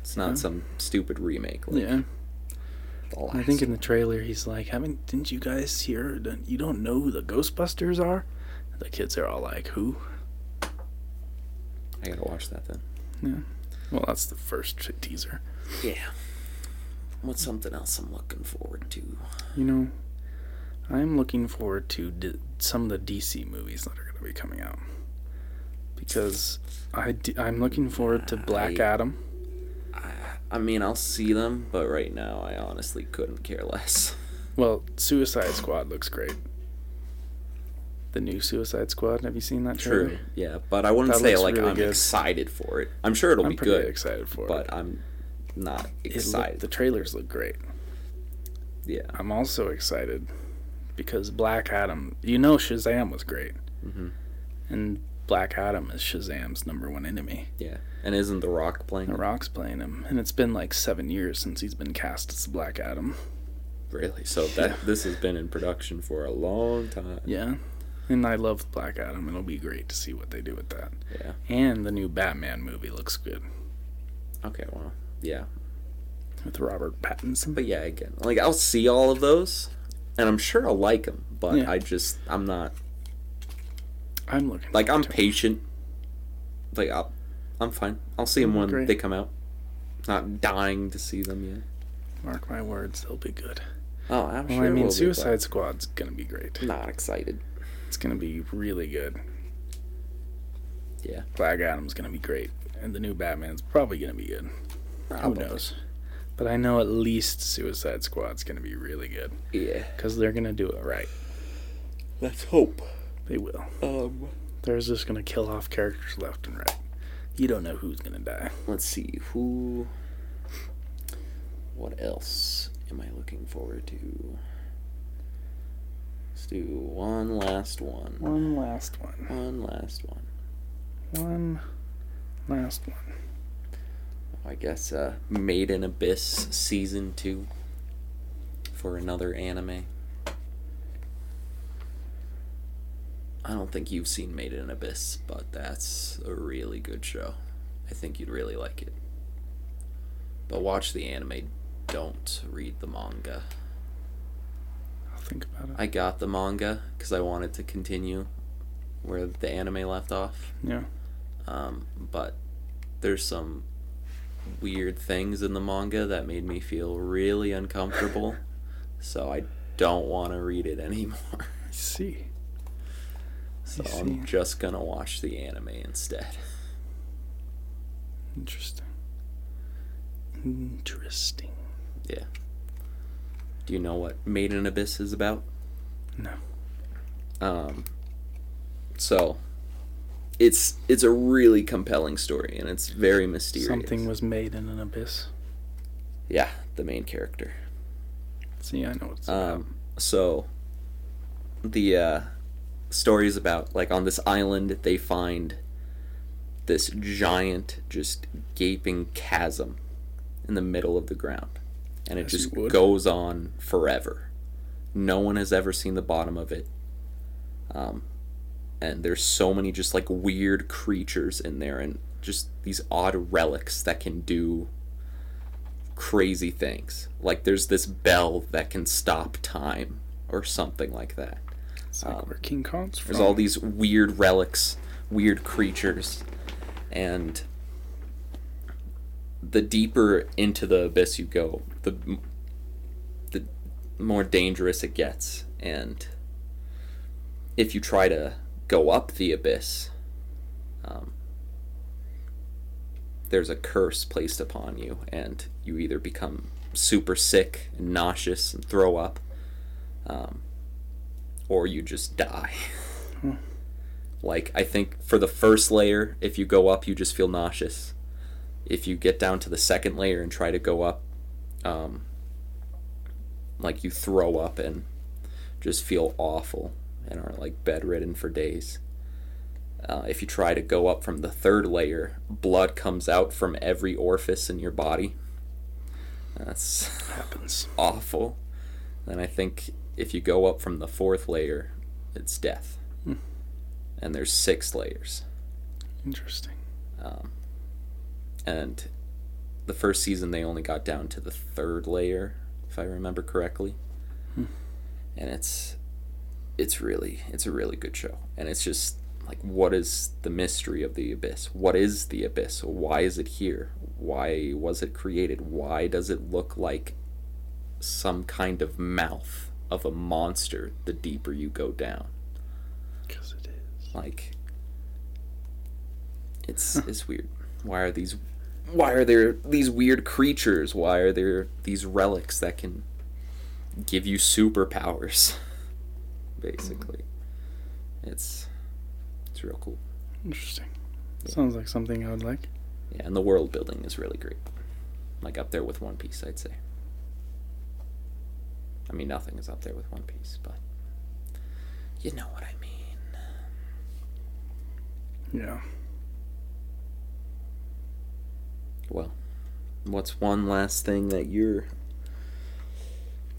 It's not Yeah. some stupid remake. Like yeah, I think in the trailer he's like, "Haven't didn't you guys hear? You don't know who the Ghostbusters are?" The kids are all like, "Who?" I gotta watch that then. Yeah. Well, that's the first teaser. Yeah. What's something else I'm looking forward to? You know, I'm looking forward to d- some of the DC movies that are going to be coming out because I d- I'm looking forward to Black I- Adam. I mean, I'll see them, but right now I honestly couldn't care less. Well, Suicide Squad looks great. The new Suicide Squad. Have you seen that trailer? True. Yeah, but I wouldn't That say like really I'm good. excited for it. I'm sure it'll be good. I'm be pretty good, excited for but it. But I'm not excited. the trailers look great. yeah. I'm also excited because Black Adam. You know, Shazam was great, hmm and Black Adam is Shazam's number one enemy. Yeah. And isn't The Rock playing? The it? Rock's playing him, and it's been like seven years since he's been cast as Black Adam. Really? So that Yeah. this has been in production for a long time. Yeah, and I love Black Adam. It'll be great to see what they do with that. Yeah. And the new Batman movie looks good Okay. Well. Yeah. with Robert Pattinson. But yeah, again, like I'll see all of those, and I'm sure I'll like them. But Yeah. I just I'm not I'm looking like I'm forward to it. patient. Like I'll, I'm fine. I'll see them when great. they come out. Not dying to see them yet. Mark my words, they'll be good. Oh, I'm Well, sure. I it mean, will be, Suicide Squad's gonna be great. Not excited. It's gonna be really good. Yeah. Black Adam's gonna be great, and the new Batman's probably gonna be good. Probably. Who knows? But I know at least Suicide Squad's gonna be really good Yeah. because they're gonna do it right. Let's hope. They will. Um. They're just gonna kill off characters left and right. You don't know who's gonna die. Let's see who. What else am I looking forward to? Let's do one last one. One last one. One last one. One last one. I guess uh, Made in Abyss season two for another anime. I don't think you've seen Made in Abyss, but that's a really good show. I think you'd really like it. But watch the anime, don't read the manga. Think about it. I got the manga because I wanted to continue where the anime left off. Yeah. Um, but there's some weird things in the manga that made me feel really uncomfortable. so I don't want to read it anymore. I see. So I I'm just gonna watch the anime instead. Interesting. Interesting. Do you know what Made in an Abyss is about? No. Um, so it's it's a really compelling story and it's very mysterious. Something was made in an abyss. yeah, the main character. See, I know it's about. Um, so the uh, story is about like on this island they find this giant, just gaping chasm in the middle of the ground, and it just goes on forever. No one has ever seen the bottom of it. Um, and there's so many just like weird creatures in there, and just these odd relics that can do crazy things. Like there's this bell that can stop time or something like that. It's like um, where King Kong's from. There's all these weird relics, weird creatures, and the deeper into the abyss you go, the the more dangerous it gets. And if you try to go up the abyss, um, there's a curse placed upon you, and you either become super sick and nauseous and throw up, um, or you just die. Like I think for the first layer, if you go up, you just feel nauseous. If you get down to the second layer and try to go up, um, like you throw up and just feel awful and are like bedridden for days. Uh, if you try to go up from the third layer, blood comes out from every orifice in your body. That's Happens. awful. And I think if you go up from the fourth layer, it's death. Hmm. And there's six layers. Interesting. Um, and the first season they only got down to the third layer, if I remember correctly. Hmm. And it's it's really it's a really good show. And it's just like what is the mystery of the abyss? What is the abyss? Why is it here? Why was it created? Why does it look like some kind of mouth of a monster the deeper you go down? Because it is. like it's it's weird why are these why are there these weird creatures? Why are there these relics that can give you superpowers? Basically. It's it's real cool. Interesting. Sounds like something I would like. yeah and the world building is really great. Like up there with one piece i'd say. I mean nothing is up there with one piece but you know what i mean. Yeah. Well, what's one last thing that you're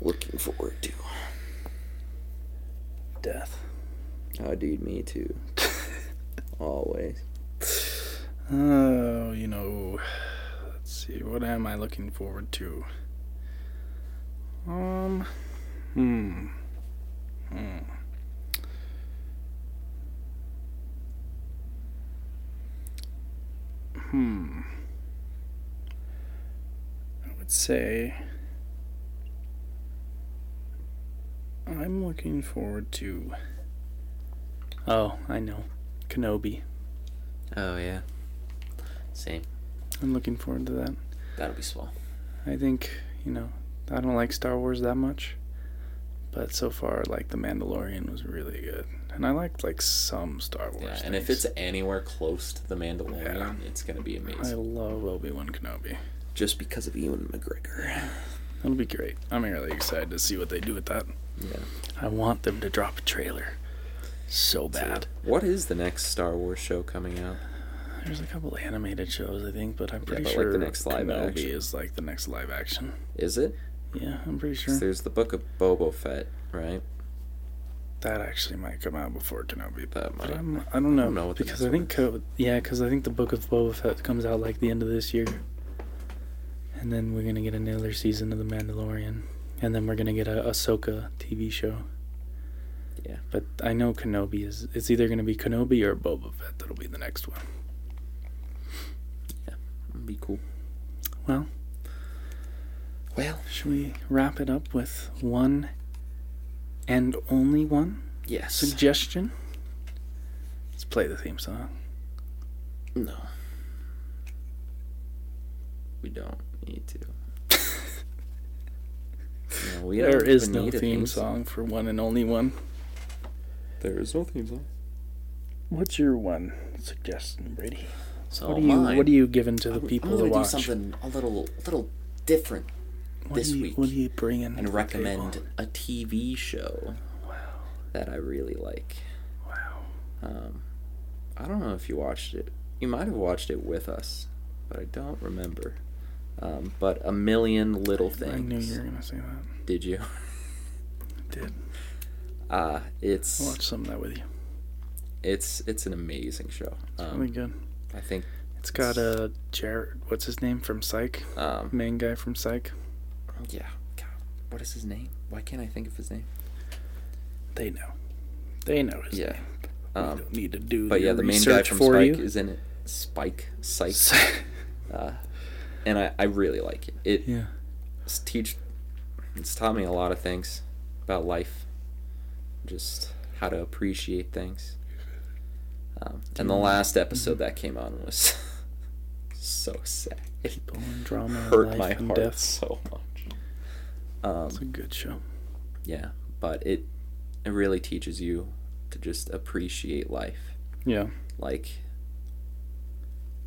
looking forward to? Death. Oh, dude, me too. Always. Oh, you know. Let's see. What am I looking forward to? Um. Hmm. Hmm. Hmm. Would say I'm looking forward to. Oh, I know. Kenobi. Oh yeah. Same. I'm looking forward to that. That'll be swell. I think, you know, I don't like Star Wars that much, but so far, like, The Mandalorian was really good. And I liked, like, some Star Wars. Yeah, and if it's anywhere close to the Mandalorian, it's gonna be amazing. I love Obi Wan Kenobi. Just because of Ewan McGregor. That'll be great. I'm really excited to see what they do with that. Yeah. I want them to drop a trailer so bad. What is the next Star Wars show coming out? There's a couple animated shows, I think, but I'm pretty but, like, sure the next live Kenobi action. is like the next live action. Is it? Yeah, I'm pretty sure. There's the book of Boba Fett, right? That actually might come out before Kenobi. That But might. I'm, I don't know, don't know what because I think yeah, because I think the book of Boba Fett comes out like the end of this year, and then we're gonna get another season of the Mandalorian, and then we're gonna get a Ahsoka TV show. Yeah. But I know Kenobi is it's either gonna be Kenobi or Boba Fett that'll be the next one. Yeah, It'd be cool. Well, Well, should we wrap it up with one and only one yes. suggestion? Let's play the theme song. No. We don't need to. no, we there don't is even no need a theme song for one and only one. There is no theme song. What's your one suggestion, Brady? So What do you mine, What are you giving to the I'm, people I'm to gonna watch? do something a little, a little different what this you, week What are you bringing? and recommend a TV show Wow! that I really like. Wow! Um, I don't know if you watched it. You might have watched it with us, but I don't remember. Um, but a million little things. I knew you were gonna say that. Did you? I did. Uh, it's I'll watch some of that with you. it's it's an amazing show. It's Um, really good. I think It's got a uh, Jared. What's his name from Psych? um, Main guy from Psych. yeah. God, what is his name? Why can't I think of his name? They know. They know his Yeah. name. We Um, don't need to do. but yeah, the main guy from Spike you. is in it. Spike, Psych, uh, and I I really like it. It yeah. it's teach it's taught me a lot of things about life just how to appreciate things um, and the last episode that came on was so sad it and drama, hurt my heart death. so much It's a um, good show. yeah but it it really teaches you to just appreciate life Yeah. Like,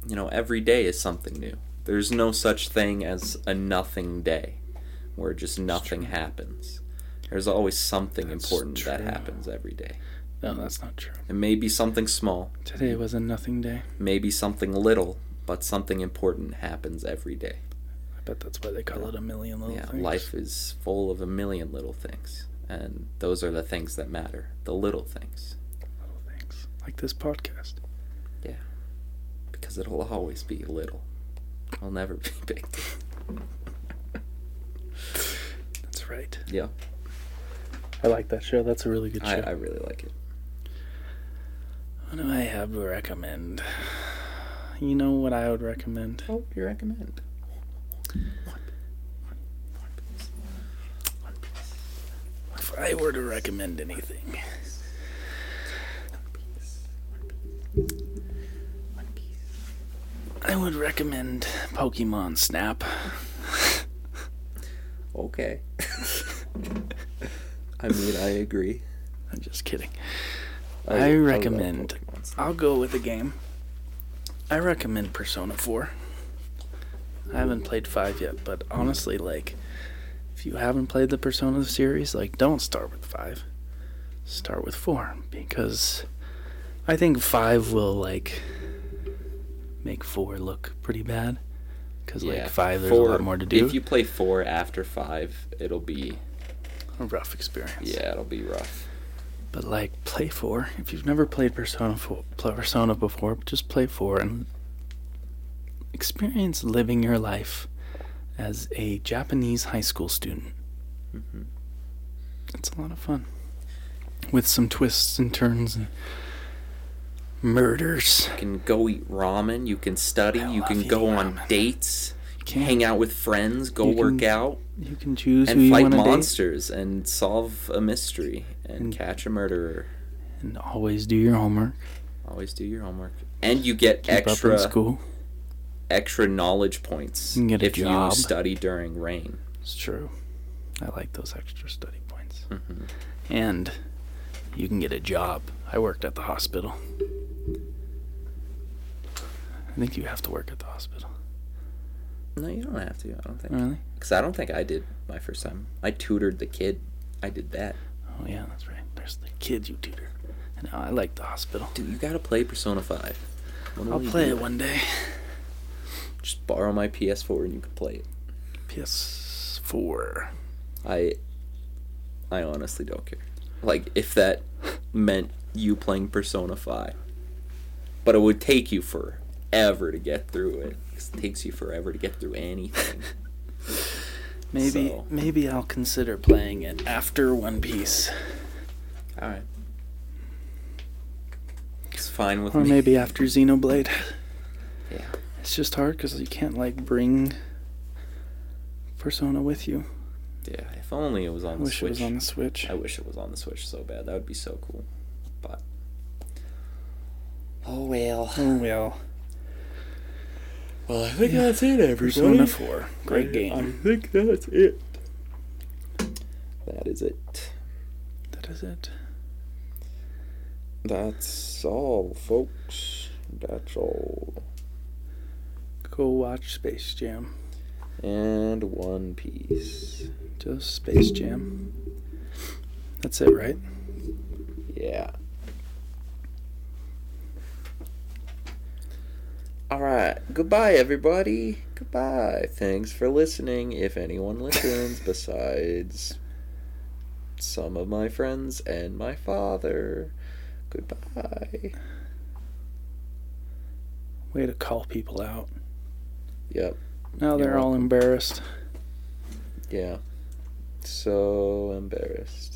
you know, every day is something new. There's no such thing as a nothing day where just nothing happens. There's always something That's important that happens every day. No, that's not true. It may be something small, Today was a nothing day. maybe something little, but something important happens every day. I bet that's why they call it a million little yeah, things. life is full of a million little things, and those are the things that matter, the little things, little things. Like this podcast. Yeah. Because it'll always be little. It'll never be big. That's right. Yeah, I like that show. That's a really good I, show. I really like it. What do I have to recommend? You know what I would recommend? Oh, what would you recommend? If I were to recommend anything. I would recommend Pokemon Snap. Okay. I mean, I agree. I'm just kidding. I, I recommend- Pokemon I'll go with a game. I recommend Persona 4. I haven't played 5 yet, but honestly, like, if you haven't played the Persona series, like, don't start with 5. Start with 4, because I think 5 will, like, make 4 look pretty bad. Because, Yeah, like, 5, there's four- a lot more to do. If you play four after five, it'll be a rough experience. yeah, it'll be rough. But like, play four. If you've never played Persona 4, Persona before, just play four and experience living your life as a Japanese high school student. Mhm. It's a lot of fun, with some twists and turns and murders. You can go eat ramen. You can study. I you can go on ramen. dates. You can Hang out with friends. Go You work can out. You can choose who and you fight want to date, monsters and solve a mystery and And- catch a murderer. and always do your homework. Always do your homework. And you get Keep extra school. extra knowledge points You can get a if job. you study during rain. It's true. I like those extra study points. hmm And you can get a job. I worked at the hospital. I think you have to work at the hospital. No, you don't have to. I don't think. Really? Because I don't think I did my first time. I tutored the kid. I did that. Oh yeah, that's right. There's the kids you tutor. And I like the hospital. Dude, you gotta play Persona 5. When I'll play it one day. Just borrow my PS4 and you can play it. PS4. I I honestly don't care. Like if that meant you playing Persona 5. But it would take you forever to get through it. 'cause It takes you forever to get through anything. Maybe So- maybe I'll consider playing it after One Piece, Alright. It's fine with or me. Or maybe after Xenoblade. Yeah. It's just hard because you can't like bring Persona with you. Yeah, if only it was I on the wish it was on the Switch. I wish it was on the Switch so bad. That would be so cool. But Oh well. Oh well. Well, I think that's it, everybody. Persona 4. Great game. I think that's it. That is it. That is it. That's all, folks. That's all. Go watch Space Jam. And One Piece. Just Space Jam. That's it, right? Yeah. All right. Goodbye, everybody. Goodbye. Thanks for listening. If anyone listens, besides some of my friends and my father, goodbye. Way to call people out. Yep. Now they're all embarrassed. Yeah. So embarrassed.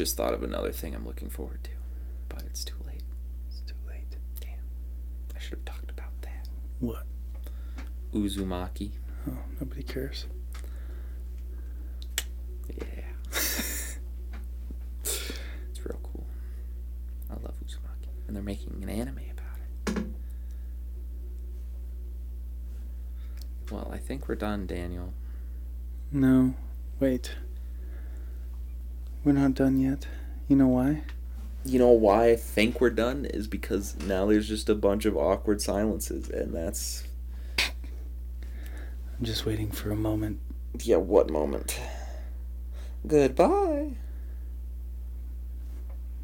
Just thought of another thing I'm looking forward to, but it's too late. It's too late. Damn. I should have talked about that. What? Uzumaki. Oh, nobody cares. Yeah. it's real cool. I love Uzumaki. And they're making an anime about it. Well, I think we're done, Daniel. No, wait. We're not done yet. You know why? You know why I think we're done is because now there's just a bunch of awkward silences, and that's. I'm just waiting for a moment. Yeah, what moment? Goodbye.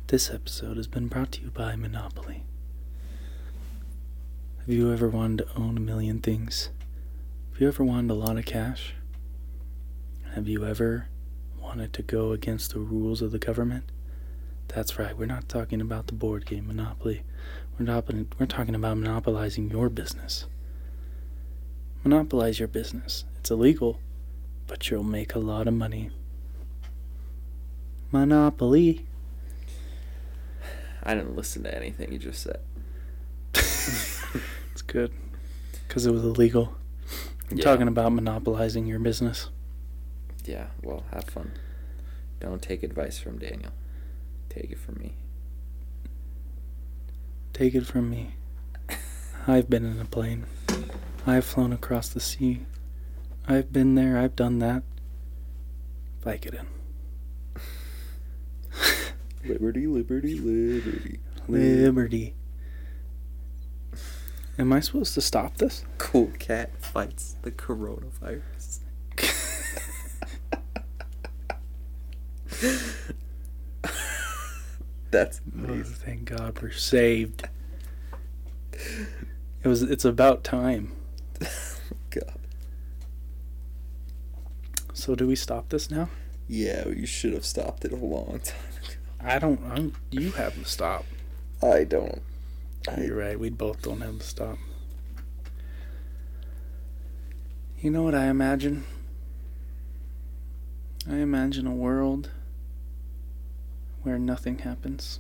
This episode has been brought to you by Monopoly. Have you ever wanted to own a million things? Have you ever wanted a lot of cash? Have you ever wanted to go against the rules of the government? That's right, we're not talking about the board game Monopoly. We're, not, we're talking about monopolizing your business. Monopolize your business. It's illegal, but you'll make a lot of money. Monopoly. I didn't listen to anything you just said. It's good. Because it was illegal. I'm Yeah. talking about monopolizing your business. Yeah, well, have fun. Don't take advice from Daniel. Take it from me. Take it from me. I've been in a plane. I've flown across the sea. I've been there. I've done that. Vicodin. Liberty, liberty, liberty. Liberty. Am I supposed to stop this? Cool cat fights the coronavirus. That's Oh, amazing. thank God we're saved. It was. It's about time. Oh, God. So do we stop this now? Yeah, you should have stopped it a long time I don't. I'm, you have to stop. I don't. You're right. We both don't have to stop. You know what I imagine? I imagine a world where nothing happens.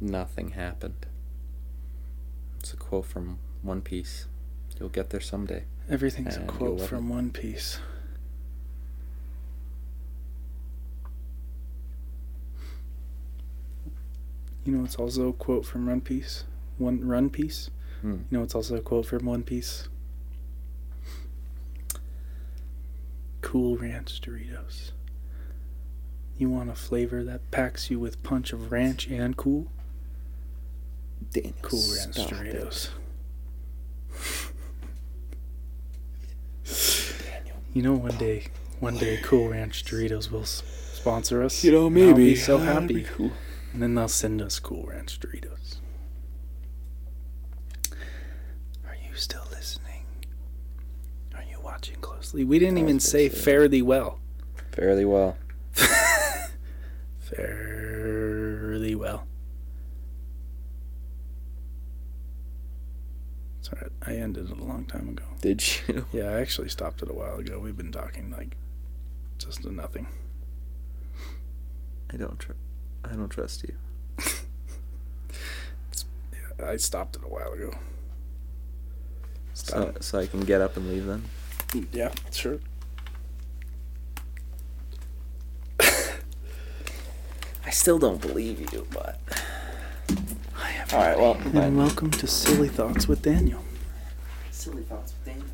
Nothing happened. It's a quote from One Piece. You'll get there someday. Everything's a quote from One Piece. You know, it's also a quote from Run Piece. One Run Piece. Hmm. You know, it's also a quote from One Piece. Cool Ranch Doritos. You want a flavor that packs you with punch of ranch and cool? Daniel, Cool Ranch. Doritos. Daniel. You know, one day, one day, Cool Ranch Doritos will s- sponsor us. You know, and I'll be maybe. so happy, be cool. and then they'll send us Cool Ranch Doritos. Are you still listening? Are you watching closely? We didn't even say say. fare thee well. Fairly well. Sorry, I ended it a long time ago. Did you? Yeah, I actually stopped it a while ago. We've been talking like just to nothing. I don't tr- I don't trust you. yeah, I stopped it a while ago. So, Stop. so I can get up and leave then. yeah, sure. I still don't believe you, but Hi, everybody. all right. Well, and welcome to Silly Thoughts with Daniel. silly thoughts with Daniel.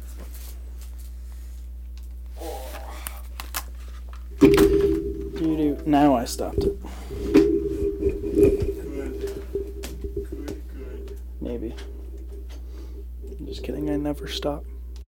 Doo-doo. Now I stopped it. Maybe. I'm just kidding. I never stop.